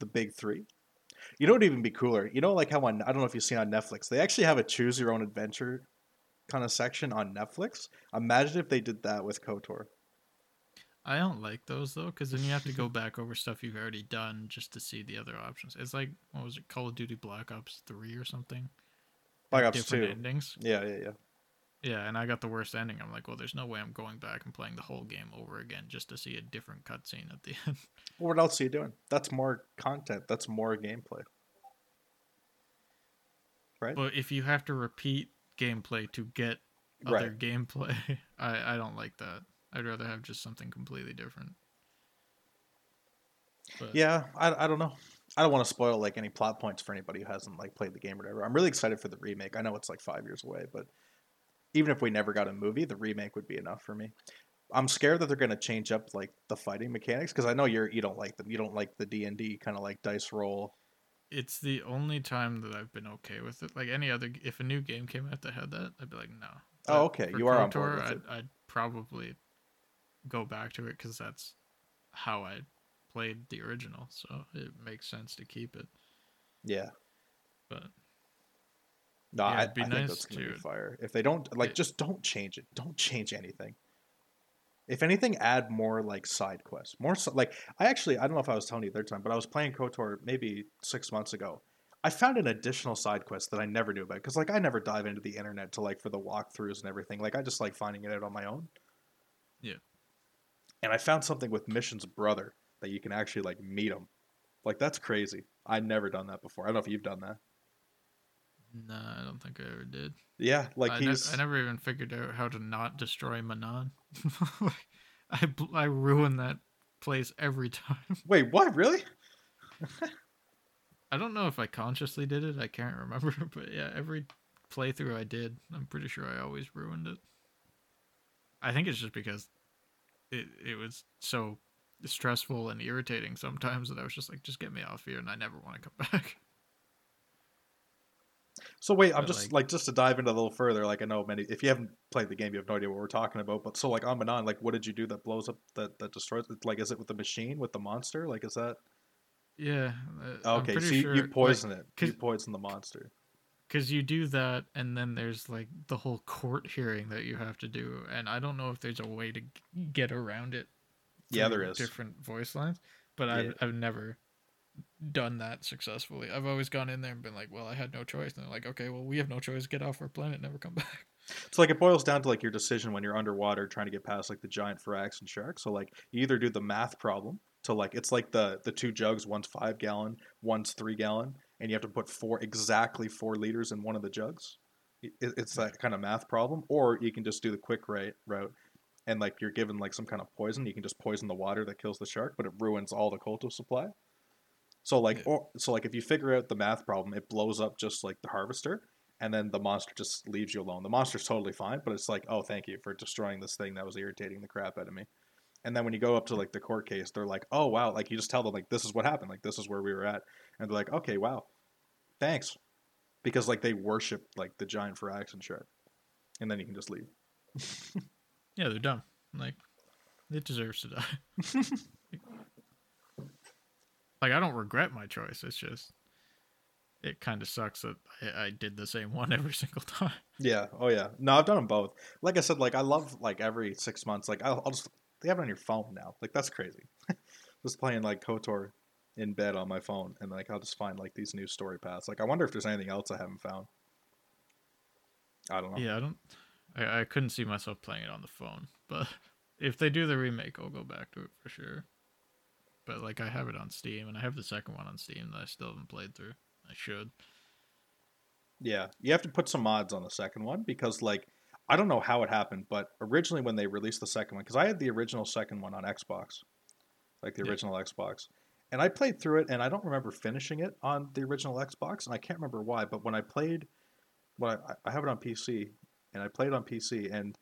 the big three. You know what would even be cooler? You know, like how on I don't know if you've seen on Netflix, they actually have a choose your own adventure kind of section on Netflix. Imagine if they did that with KOTOR.
I don't like those though, because then you have to go <laughs> back over stuff you've already done just to see the other options. It's like what was it, Call of Duty Black Ops Three or something?
Black Ops
Different
Two.
endings.
Yeah, yeah, yeah.
Yeah, and I got the worst ending. I'm like, well, there's no way I'm going back and playing the whole game over again just to see a different cutscene at the <laughs> end.
Well, what else are you doing? That's more content. That's more gameplay. Right?
but if you have to repeat gameplay to get other gameplay, <laughs> I I don't like that. I'd rather have just something completely different. But
Yeah, I, I don't know. I don't want to spoil like any plot points for anybody who hasn't like played the game or whatever. I'm really excited for the remake. I know it's like five years away, but even if we never got a movie, the remake would be enough for me. I'm scared that they're gonna change up like the fighting mechanics because I know you're you don't like them. You don't like the D and D kind of like dice roll.
It's the only time that I've been okay with it. Like any other, if a new game came out that had that, I'd be like, no. Oh, but
Oh, okay, you are on board with
I'd. I'd probably go back to it because that's how I played the original. So it makes sense to keep it.
Yeah.
But
No,
Yeah,
I,
it'd be
I think that's gonna be fire. If they don't like,
it-
just don't change it. Don't change anything. If anything, add more like side quests. More so, like I actually I don't know if I was telling you the other time, but I was playing Kotor maybe six months ago. I found an additional side quest that I never knew about because like I never dive into the internet to like for the walkthroughs and everything. Like I just like finding it out on my own.
Yeah.
And I found something with Mission's brother that you can actually like meet him. Like that's crazy. I'd never done that before. I don't know if you've done that.
Nah, I don't think I ever did.
Yeah, like
I, ne-
he's
I never even figured out how to not destroy Manaan. <laughs> I bl- I ruin that place every <laughs> time.
Wait, what? Really?
I don't know if I consciously did it. I can't remember, <laughs> but yeah, every playthrough I did, I'm pretty sure I always ruined it. I think it's just because it it was so stressful and irritating sometimes that I was just like, just get me off here, and I never want to come back.
So wait, I'm
But,
just
like-
like, just to dive into a little further. Like I know many. If you haven't played the game, you have no idea what we're talking about. But so like on Manaan, like what did you do that blows up that that destroys? it? Like is it with the machine with the monster? Like is that
Yeah. uh,
okay? So you,
sure,
you
like,
poison it. You poison the monster.
because you do that and then there's like the whole court hearing that you have to do and i don't know if there's a way to get around it
Yeah, there is.
different voice lines but
Yeah.
I've, I've never done that successfully. I've always gone in there and been like well i had no choice. And they're like okay well we have no choice. Get off our planet. Never come <laughs> back.
So like it boils down to like your decision when you're underwater trying to get past like the giant Firaxan shark. So like you either do the math problem to like it's like the the two jugs, one's five gallon, one's three gallon, and you have to put four exactly four liters in one of the jugs. It, it's that kind of math problem, or you can just do the quick right route, and like you're given like some kind of poison, you can just poison the water that kills the shark, but it ruins all the kolto supply. So like,
Yeah.
or so like if you figure out the math problem, it blows up just like the harvester, and then the monster just leaves you alone. The monster's totally fine, but it's like, oh, thank you for destroying this thing that was irritating the crap out of me. And then when you go up to like the court case, they're like, oh wow, like you just tell them like this is what happened, like this is where we were at, and they're like, okay, wow, thanks, because like they worship like the giant Firaxan shark, and then you can just leave.
yeah they're dumb like it deserves to die <laughs> <laughs> like i don't regret my choice it's just it kind of sucks that I, I did the same <laughs> one every single time
Yeah. Oh yeah. No, I've done them both. Like I said, like I love like every six months. Like I'll, I'll just they have it on your phone now. Like that's crazy. <laughs> just playing like Kotor in bed on my phone, and like I'll just find like these new story paths. Like I wonder if there's anything else I haven't found. I don't know.
Yeah, I don't. I, I couldn't see myself playing it on the phone, but <laughs> if they do the remake, I'll go back to it for sure. But like, I have it on Steam, and I have the second one on Steam that I still haven't played through. I should.
Yeah, you have to put some mods on the second one because like I don't know how it happened, but originally when they released the second one, because I had the original second one on Xbox, like the
Yeah.
original Xbox, and I played through it, and I don't remember finishing it on the original Xbox, and I can't remember why. But when I played, when I, I have it on PC, and I played on PC, and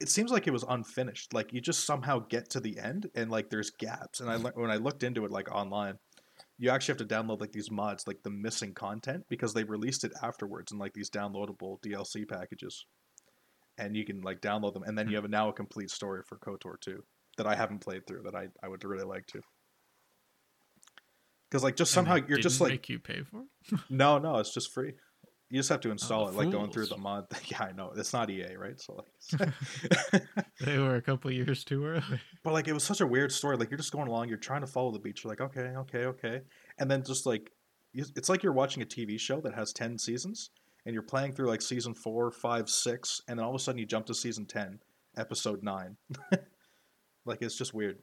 it- seems like it was unfinished. Like you just somehow get to the end, and like there's gaps. And I when I looked into it like online, you actually have to download like these mods, like the missing content, because they released it afterwards in like these downloadable DLC packages, and you can like download them, and then you hmm. have a, now a complete story for Kotor 2 that I haven't played through that I, I would really like to. Because like just somehow you're just like
make you pay for it.
no no it's just free. You just have to oh, install
the
it like going through the
fools.
mod. <laughs> Yeah, I know it's not EA, right? So like, <laughs> <laughs>
they were a couple years too early.
But like it was such a weird story. Like you're just going along, you're trying to follow the beach. You're like, okay, okay, okay, and then just like it's like you're watching a TV show that has ten seasons, and you're playing through like season four, five, six, and then all of a sudden you jump to season ten, episode nine. like it's just weird.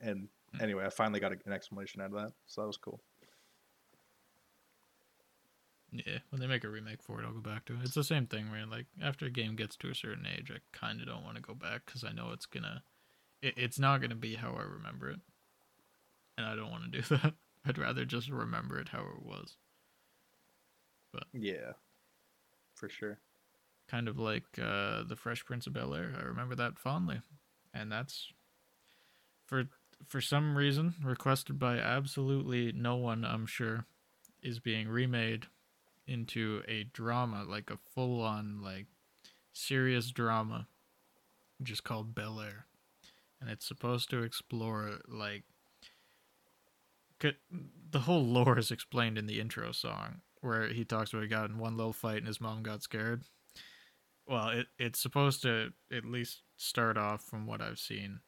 And hmm. anyway, I finally got an explanation out of that, so that was cool.
Yeah, when they make a remake for it, I'll go back to it. It's the same thing, where like after a game gets to a certain age, I kind of don't want to go back because I know it's gonna, it, it's not gonna be how I remember it, and I don't want to do <laughs> that. I'd rather just remember it how it was.
But yeah, for sure.
kind of like uh, the Fresh Prince of Bel Air. I remember that fondly, and that's for for some reason requested by absolutely no one. I'm sure is being remade into a drama, like a full on like serious drama, which is called Bel Air, and it's supposed to explore like the whole lore is explained in the intro song where he talks about he got in one little fight and his mom got scared. Well, it it's supposed to at least start off from what I've seen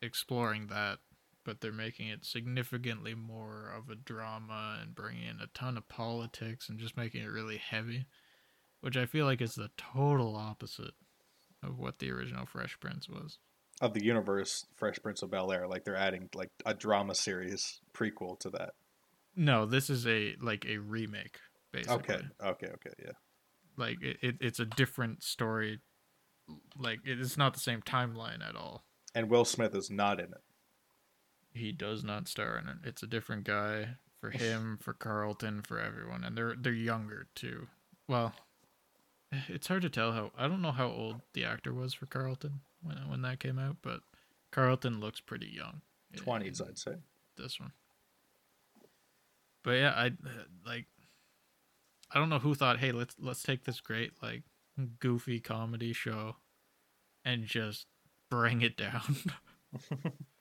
exploring that, but they're making it significantly more of a drama and bringing in a ton of politics and just making it really heavy, which I feel like is the total opposite of what the original Fresh Prince was
of the universe Fresh Prince of Bel Air. Like they're adding like a drama series prequel to that.
No, this is a like a remake, basically.
Okay, okay, okay, yeah.
Like it, it it's a different story. Like it's not the same timeline at all.
And Will Smith is not in it.
He does not star in it. It's a different guy for him, for Carlton, for everyone, and they're they're younger too. Well, <sighs> it's hard to tell how I don't know how old the actor was for Carlton when when that came out, but Carlton looks pretty young.
Twenties, I'd say.
This one. But yeah, I <sighs> like. I don't know who thought, hey, let's let's take this great like goofy comedy show, and just bring it down. <laughs> <laughs>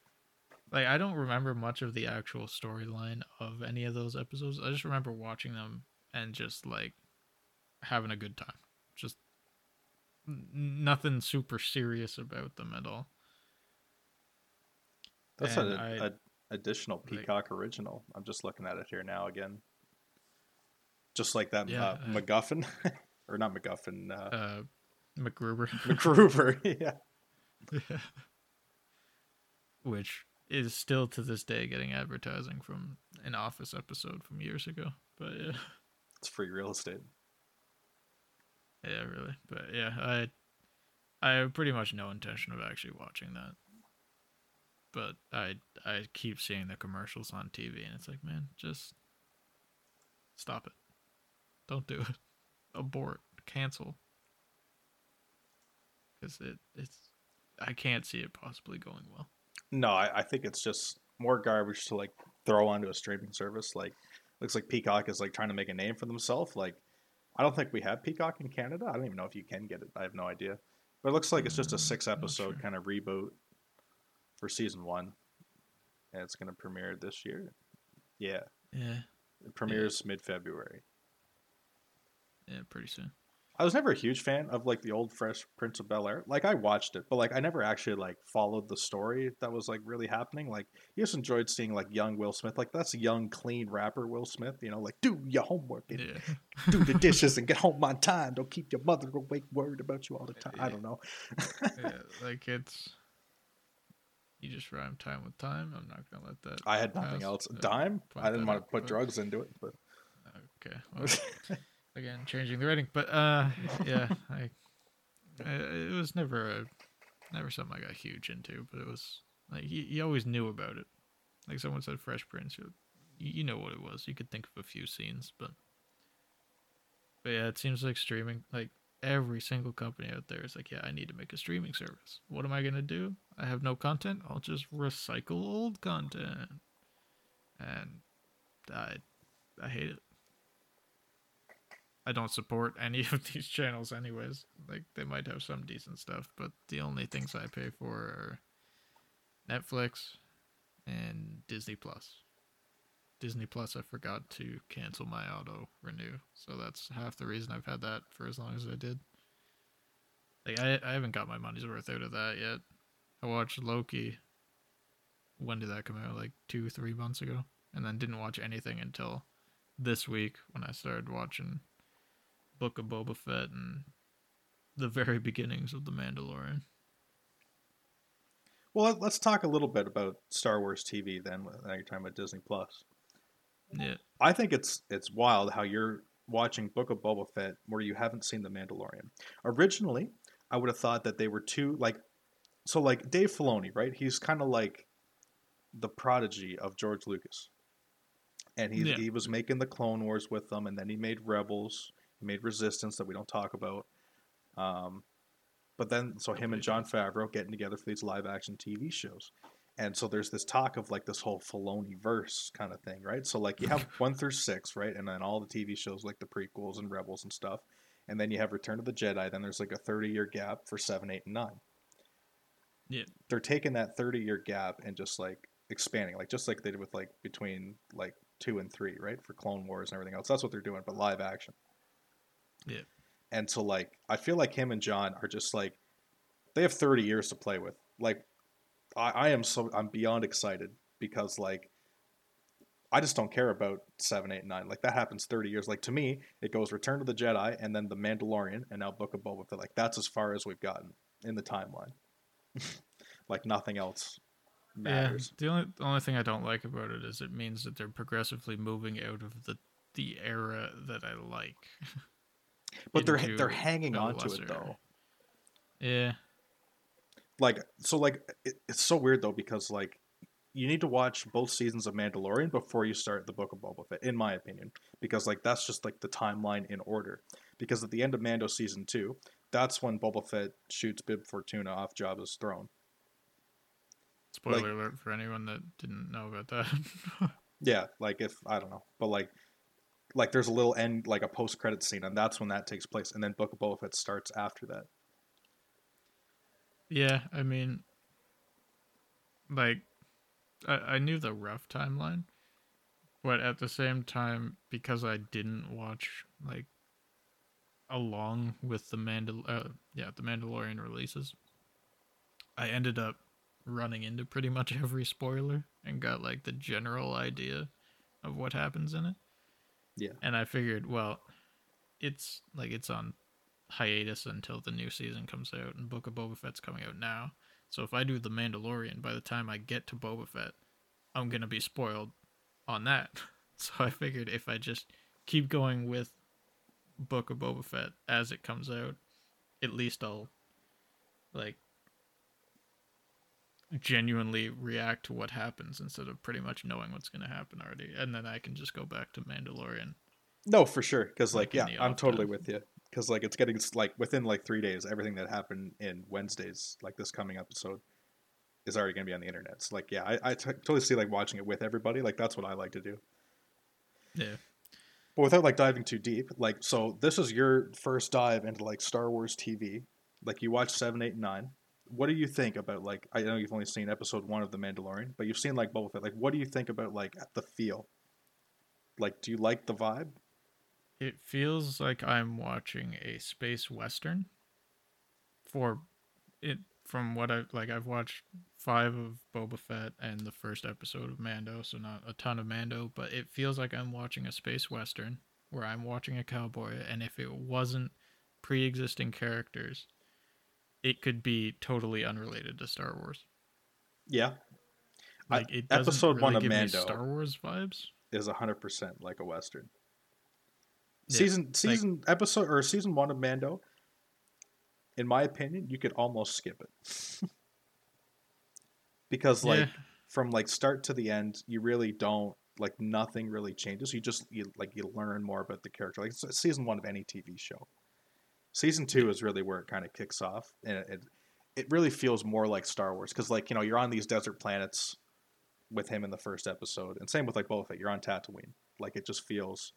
like I don't remember much of the actual storyline of any of those episodes. I just remember watching them and just like having a good time. Just nothing super serious about them at all.
That's an additional Peacock like, original. I'm just looking at it here now again. Just like that yeah, uh, MacGuffin, <laughs> or not MacGuffin. Uh,
uh, MacGruber. <laughs>
MacGruber, <laughs> yeah. yeah.
Which is still to this day getting advertising from an Office episode from years ago. But yeah,
it's free real estate.
Yeah, really. But yeah, I I have pretty much no intention of actually watching that. But I I keep seeing the commercials on TV and it's like, man, just stop it. Don't do it. Abort. Cancel. Cuz it it's I can't see it possibly going well.
No, I, I think it's just more garbage to like throw onto a streaming service. Like looks like Peacock is like trying to make a name for themselves. Like I don't think we have Peacock in Canada. I don't even know if you can get it. I have no idea. But it looks like it's just a mm, six episode sure. kind of reboot for season one. And it's going to premiere this year. Yeah.
Yeah.
It premieres yeah. mid February.
Yeah, pretty soon.
I was never a huge fan of like the old Fresh Prince of Bel Air. Like I watched it, but like I never actually like followed the story that was like really happening. Like you just enjoyed seeing like young Will Smith. Like that's a young, clean rapper Will Smith. You know, like do your homework and yeah. do the <laughs> dishes and get home on time. Don't keep your mother awake worried about you all the time. Yeah. I don't know.
yeah, <laughs> like it's you just rhyme time with time. I'm not gonna let that.
I had nothing else. Uh, Dime. I didn't want to put drugs into it, but
okay. Well, <laughs> again changing the rating. But uh, yeah, <laughs> I, I, it was never a never something I got huge into, but it was like you, you always knew about it. Like someone said, Fresh Prince, you, you know what it was. You could think of a few scenes, but but yeah, it seems like streaming like every single company out there is like, yeah, I need to make a streaming service. What am I gonna do? I have no content. I'll just recycle old content, and I I hate it. I don't support any <laughs> of these channels anyways. Like they might have some decent stuff, but the only things I pay for are Netflix and Disney Plus. Disney Plus I forgot to cancel my auto renew. So that's half the reason I've had that for as long as I did. Like I I haven't got my money's worth out of that yet. I watched Loki. When did that come out? Like 2 3 months ago. And then didn't watch anything until this week when I started watching Book of Boba Fett and the very beginnings of The Mandalorian.
Well, let's talk a little bit about Star Wars TV then. Now you're talking about Disney Plus.
Yeah,
I think it's it's wild how you're watching Book of Boba Fett where you haven't seen The Mandalorian. Originally, I would have thought that they were two like, so like Dave Filoni, right? He's kind of like the prodigy of George Lucas, and he yeah. he was making the Clone Wars with them, and then he made Rebels, he made Resistance that we don't talk about. Um, but then, so him and Jon Favreau getting together for these live action TV shows. And so there's this talk of like this whole Filoni verse kind of thing, right? So like you have <laughs> one through six, right? And then all the TV shows like the prequels and Rebels and stuff. And then you have Return of the Jedi. Then there's like a 30 year gap for seven, eight, and nine.
Yeah.
They're taking that 30 year gap and just like expanding, like just like they did with like between like two and three, right? For Clone Wars and everything else. That's what they're doing, but live action.
Yeah.
And so like I feel like him and John are just like they have 30 years to play with. Like I, I am so I'm beyond excited because like I just don't care about seven, eight, nine. Like that happens 30 years. Like to me, it goes Return to the Jedi and then The Mandalorian and now Book of Boba Fett. Like that's as far as we've gotten in the timeline. <laughs> like nothing else matters.
Yeah, the only the only thing I don't like about it is it means that they're progressively moving out of the the era that I like. <laughs>
but they're they're hanging on to it though.
Yeah,
Like so, like it, it's so weird though because like you need to watch both seasons of Mandalorian before you start the Book of Boba Fett, in my opinion, because like that's just like the timeline in order. Because at the end of Mando season two, that's when Boba Fett shoots Bib Fortuna off Jabba's throne.
spoiler
Like-
alert for anyone that didn't know about that. <laughs>
Yeah, like if I don't know, but like like there's a little end like a post credit scene, and that's when that takes place, and then Book of Boba Fett starts after that.
yeah, I mean, like, I I knew the rough timeline, but at the same time, because I didn't watch like along with the Mandal uh, yeah the Mandalorian releases, I ended up running into pretty much every spoiler and got like the general idea of what happens in it.
Yeah.
And I figured, well, it's like it's on hiatus until the new season comes out, and Book of Boba Fett's coming out now. So if I do the Mandalorian, by the time I get to Boba Fett, I'm gonna be spoiled on that. <laughs> So I figured if I just keep going with Book of Boba Fett as it comes out, at least I'll like genuinely react to what happens instead of pretty much knowing what's going to happen already and then i can just go back to mandalorian
No, for sure. Because like, yeah, I'm totally
time.
with you. Because like, it's getting like within like three days, everything that happened in Wednesdays, like this coming episode, is already gonna be on the internet. So like, yeah, I, I t- totally see like watching it with everybody. Like that's what I like to do.
yeah
But without like diving too deep, like, so this is your first dive into like Star Wars TV. Like you watched seven, eight, and nine. What do you think about like? I know you've only seen episode one of The Mandalorian, but you've seen like Boba Fett. Like, what do you think about like the feel? Like, do you like the vibe?
it feels like i'm watching a space western for it from what i like i've watched five of boba fett and the first episode of mando so not a ton of mando but it feels like i'm watching a space western where i'm watching a cowboy and if it wasn't pre-existing characters it could be totally unrelated to star wars
Yeah,
like it doesn't
episode
really
one of Mando.
star wars vibes
is hundred percent like a western.
Yeah,
season season episode or season one of Mando. In my opinion, you could almost skip it <laughs> because like
Yeah.
from like start to the end, you really don't like nothing really changes. You just you like you learn more about the character. Like it's season one of any TV show. Season two is really where it kind of kicks off, and it it really feels more like Star Wars because like you know you're on these desert planets with him in the first episode, and same with like Boba Fett. You're on Tatooine. Like it just feels.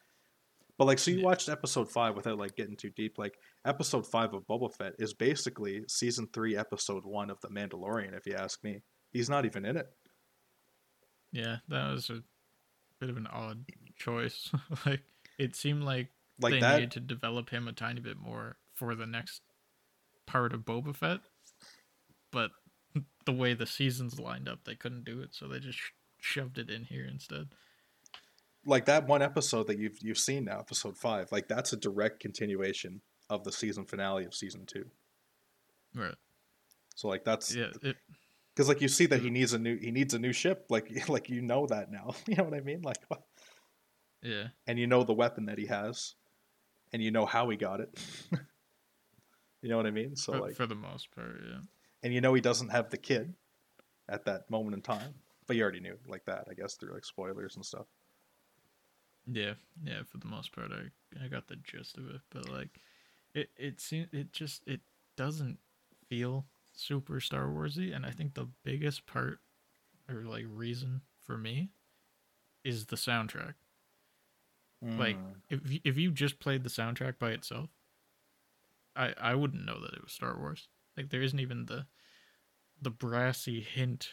But like, so you
Yeah.
watched episode five without like getting too deep. Like episode five of Boba Fett is basically season three, episode one of The Mandalorian. If you ask me, he's not even in it.
Yeah, that was a bit of an odd choice. <laughs> like it seemed like,
Like
they
that.
needed to develop him a tiny bit more for the next part of Boba Fett, but <laughs> the way the seasons lined up, they couldn't do it, so they just sh- shoved it in here instead.
like that one episode that you've you've seen now, episode five. Like that's a direct continuation of the season finale of season two.
Right.
So like that's
Yeah. It,
because like you see that he needs a new he needs a new ship. Like <laughs> like you know that now. <laughs> You know what I mean? Like
yeah.
and you know the weapon that he has, and you know how he got it. You know what I mean? So
For,
like,
for the most part, yeah.
and you know he doesn't have the kid at that moment in time, but you already knew like that, I guess, through like spoilers and stuff.
Yeah, yeah. For the most part, I I got the gist of it, but like, it it seems it just it doesn't feel super Star Warsy, and I think the biggest part or like reason for me is the soundtrack. Like
Mm.
if if you just played the soundtrack by itself, I I wouldn't know that it was Star Wars. Like there isn't even the the brassy hint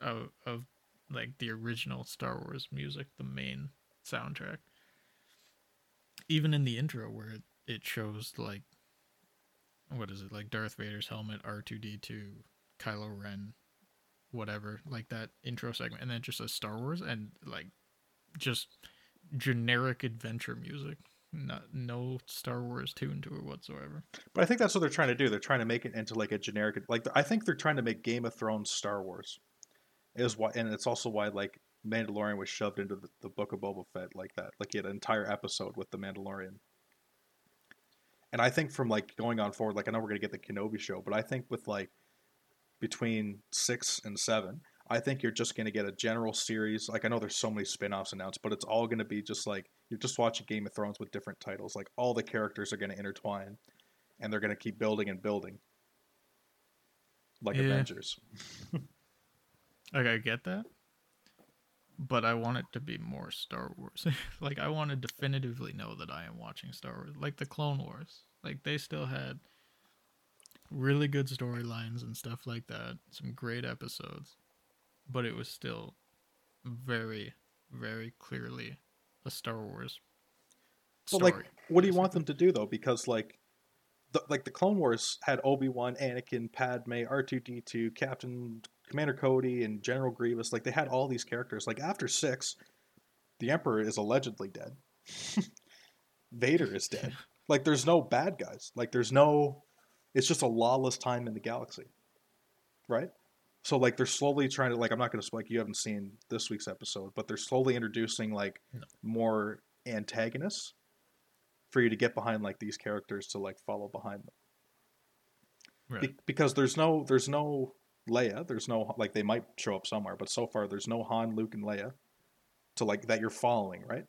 of of like the original Star Wars music, the main soundtrack. Even in the intro where it, it shows like what is it, like Darth Vader's helmet, R two D two, Kylo Ren, whatever, like that intro segment, and then just says Star Wars and like just generic adventure music. Not no Star Wars tune to it whatsoever.
But I think that's what they're trying to do. They're trying to make it into like a generic like I think they're trying to make Game of Thrones Star Wars. Is why and it's also why like Mandalorian was shoved into the, the book of Boba Fett like that. Like he had an entire episode with the Mandalorian. And I think from like going on forward, like I know we're gonna get the Kenobi show, but I think with like between six and seven, I think you're just gonna get a general series. Like I know there's so many spin-offs announced, but it's all gonna be just like you're just watching Game of Thrones with different titles. Like all the characters are gonna intertwine and they're gonna keep building and building. Like
Yeah.
Avengers. <laughs>
Like I get that, but I want it to be more Star Wars. <laughs> like I want to definitively know that I am watching Star Wars. Like the Clone Wars. Like they still had really good storylines and stuff like that. Some great episodes, but it was still very, very clearly a Star Wars.
But
Story,
like, what do you want them to do though? Because like, the, like the Clone Wars had Obi Wan, Anakin, Padme, R two D two, Captain Commander Cody, and General Grievous. Like they had all these characters. Like after six, the Emperor is allegedly dead. <laughs> Vader is dead. <laughs> Like there's no bad guys. Like there's no. It's just a lawless time in the galaxy, right? So like they're slowly trying to like I'm not going to like you haven't seen this week's episode, but they're slowly introducing like
No.
more antagonists for you to get behind like these characters to like follow behind them.
Right.
Be- because there's no there's no Leia, there's no like they might show up somewhere, but so far there's no Han, Luke, and Leia to like that you're following, right?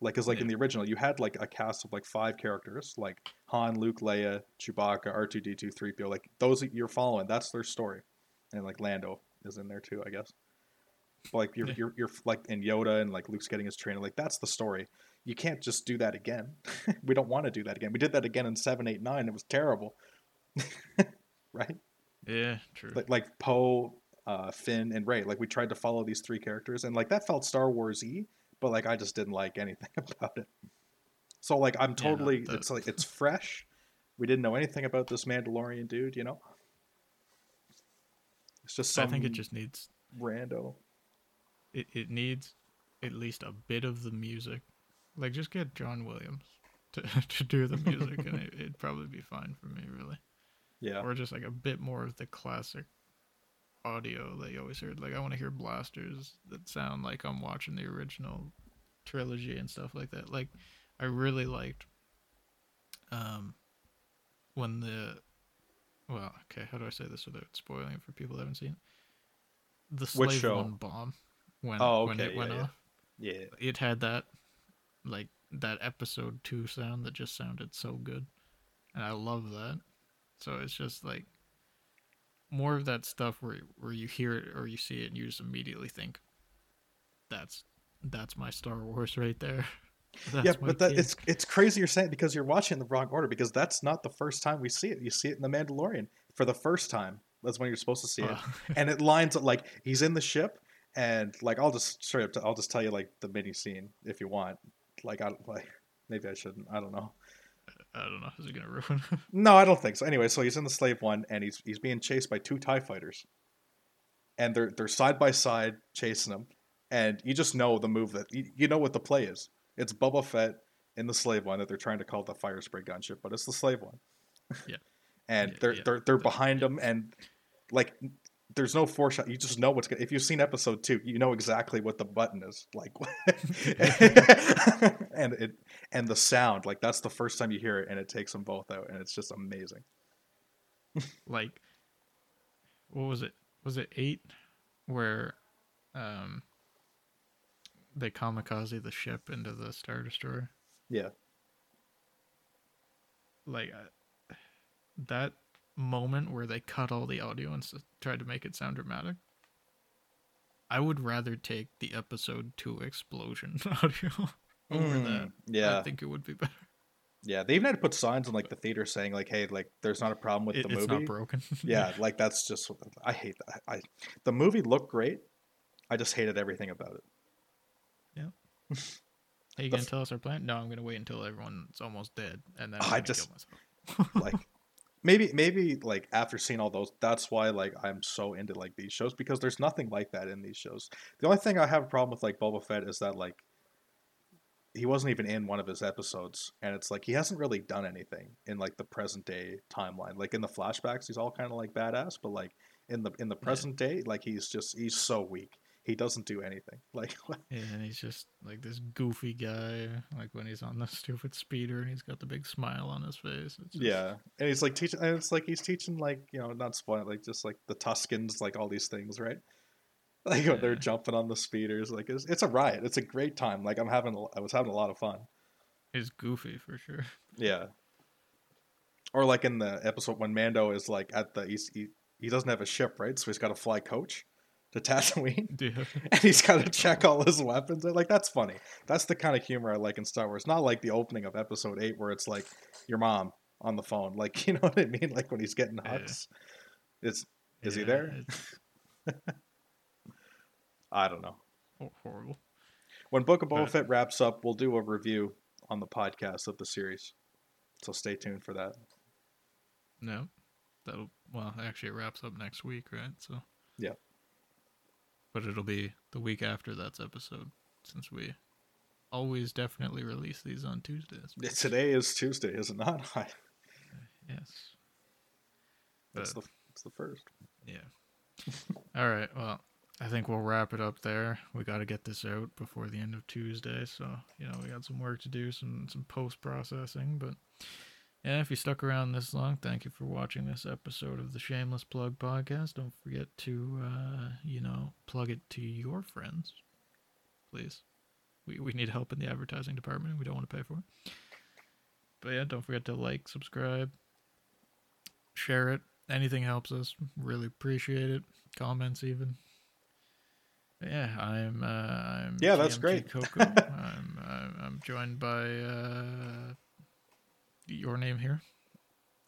Like, cause like in the original, you had like a cast of like five characters, like Han, Luke, Leia, Chewbacca, R two D two, three PO. Like those that you're following, that's their story, and like Lando is in there too, I guess. But, like you're,
Yeah.
you're you're like in Yoda and like Luke's getting his training. Like that's the story. You can't just do that again. <laughs> we don't want to do that again. We did that again in seven, eight, nine. It was terrible, <laughs> right?
yeah, true.
like like Poe, uh, Finn, and Rey. Like we tried to follow these three characters, and like that felt Star Wars y, but like I just didn't like anything <laughs> about it. So like I'm
Yeah,
totally,
the-
it's like it's fresh. We didn't know anything about this Mandalorian dude, you know. It's just some
I think it just needs
rando.
it, it needs at least a bit of the music. Like just get John Williams to <laughs> to do the music and it, it'd probably be fine for me really.
Yeah,
Or just like a bit more of the classic audio that you always heard. Like I want to hear blasters that sound like I'm watching the original trilogy and stuff like that. Like I really liked um when the well, okay, how do I say this without spoiling it for people that haven't seen it? The
Which show?
One bomb when
Oh,
when it
yeah,
went
yeah.
off.
yeah.
It had that like that episode two sound that just sounded so good. And I love that. So it's just like more of that stuff where where you hear it or you see it and you just immediately think that's that's my Star Wars right there. <laughs> That's
yeah, but that it's it's crazy you're saying because you're watching in the wrong order because that's not the first time we see it. You see it in the Mandalorian for the first time. That's when you're supposed to see it.
Uh,
and it lines up like he's in the ship and like I'll just straight up I'll just tell you like the mini scene if you want. Like I like maybe I shouldn't. I don't know.
I don't know. Is it gonna ruin? <laughs>
No, I don't think so. Anyway, so he's in the slave one and he's he's being chased by two TIE fighters. And they're they're side by side chasing him. And you just know the move that you, you know what the play is. It's Boba Fett in the slave one that they're trying to call the fire spray gunship, but it's the slave one.
Yeah. <laughs>
and
Yeah,
they're
yeah.
they're they're
The-
behind
yeah.
him and like there's no foreshadow. You just know what's gonna. If you've seen episode two, you know exactly what the button is like, <laughs> and it and the sound. Like that's the first time you hear it, and it takes them both out, and it's just amazing.
like what was it? Was it eight where um they kamikaze the ship into the Star Destroyer?
Yeah,
like uh, that moment where they cut all the audio and s- tried to make it sound dramatic. I would rather take the episode two explosion <laughs> audio over
Mm,
that.
Yeah,
I think it would be better.
yeah. They even had to put signs in like the theater saying like, "Hey, like, there's not a problem with
It-
the
it's
movie."
not broken. <laughs>
yeah, like that's just I hate that. I the movie looked great. I just hated everything about it.
Are you gonna
f-
tell us our plan? No, I'm gonna wait until everyone's almost dead, and then
I
I'm gonna
just-
kill myself.
like <laughs> maybe maybe like after seeing all those that's why like i'm so into like these shows because there's nothing like that in these shows the only thing i have a problem with like boba fett is that like he wasn't even in one of his episodes and it's like he hasn't really done anything in like the present day timeline like in the flashbacks he's all kind of like badass but like in the in the present day like he's just he's so weak he doesn't do anything <laughs> like
Yeah, and he's just like this goofy guy, like when he's on the stupid speeder and he's got the big smile on his face. It's just,
Yeah, and he's like teaching, and it's like he's teaching like you know not spoiling like just like the Tuskens like all these things, right? <laughs> Like when they're jumping on the speeders, like it's, it's a riot. It's a great time. Like I'm having, a- I was having a lot of fun.
he's goofy for sure. <laughs>
Yeah. Or like in the episode when Mando is like at the he's, he he doesn't have a ship, right? So he's got to fly coach to Tatooine, <laughs>
Yeah,
and he's got to check all his weapons. Like that's funny. That's the kind of humor I like in Star Wars. Not like the opening of Episode Eight where it's like your mom on the phone, like <laughs> you know what I mean, like when he's getting
Yeah.
hugs. It's Is he
Yeah,
there? <laughs> I don't know.
hor- horrible.
When Book of Boba Fett wraps up, we'll do a review on the podcast of the series. So stay tuned for that.
No, that'll well actually it wraps up next week, right? So
Yeah.
But it'll be the week after that's episode since we always definitely release these on Tuesdays.
Today is Tuesday, is it not? <laughs> I-
Yes. But-
the it's the first.
Yeah. <laughs> All right. Well, I think we'll wrap it up there. We got to get this out before the end of Tuesday, so you know we got some work to do, some some post processing. But yeah, if you stuck around this long, thank you for watching this episode of the Shameless Plug podcast. Don't forget to uh, you know plug it to your friends, please. We we need help in the advertising department. and We don't want to pay for it. But yeah, don't forget to like, subscribe, share it. Anything helps us. Really appreciate it. Comments even. But yeah, I'm. Uh, I'm.
Yeah, that's great.
Coco. <laughs> I'm, I'm. I'm joined by uh, your name here.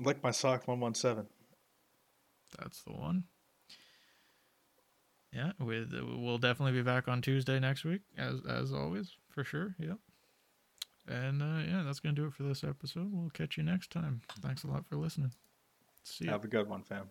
Lick my sock one one seven.
That's the one. Yeah, with we'll definitely be back on Tuesday next week, as as always, for sure. Yep. And uh, yeah, that's gonna do it for this episode. We'll catch you next time. Thanks a lot for listening. See ya.
Have a good one, fam.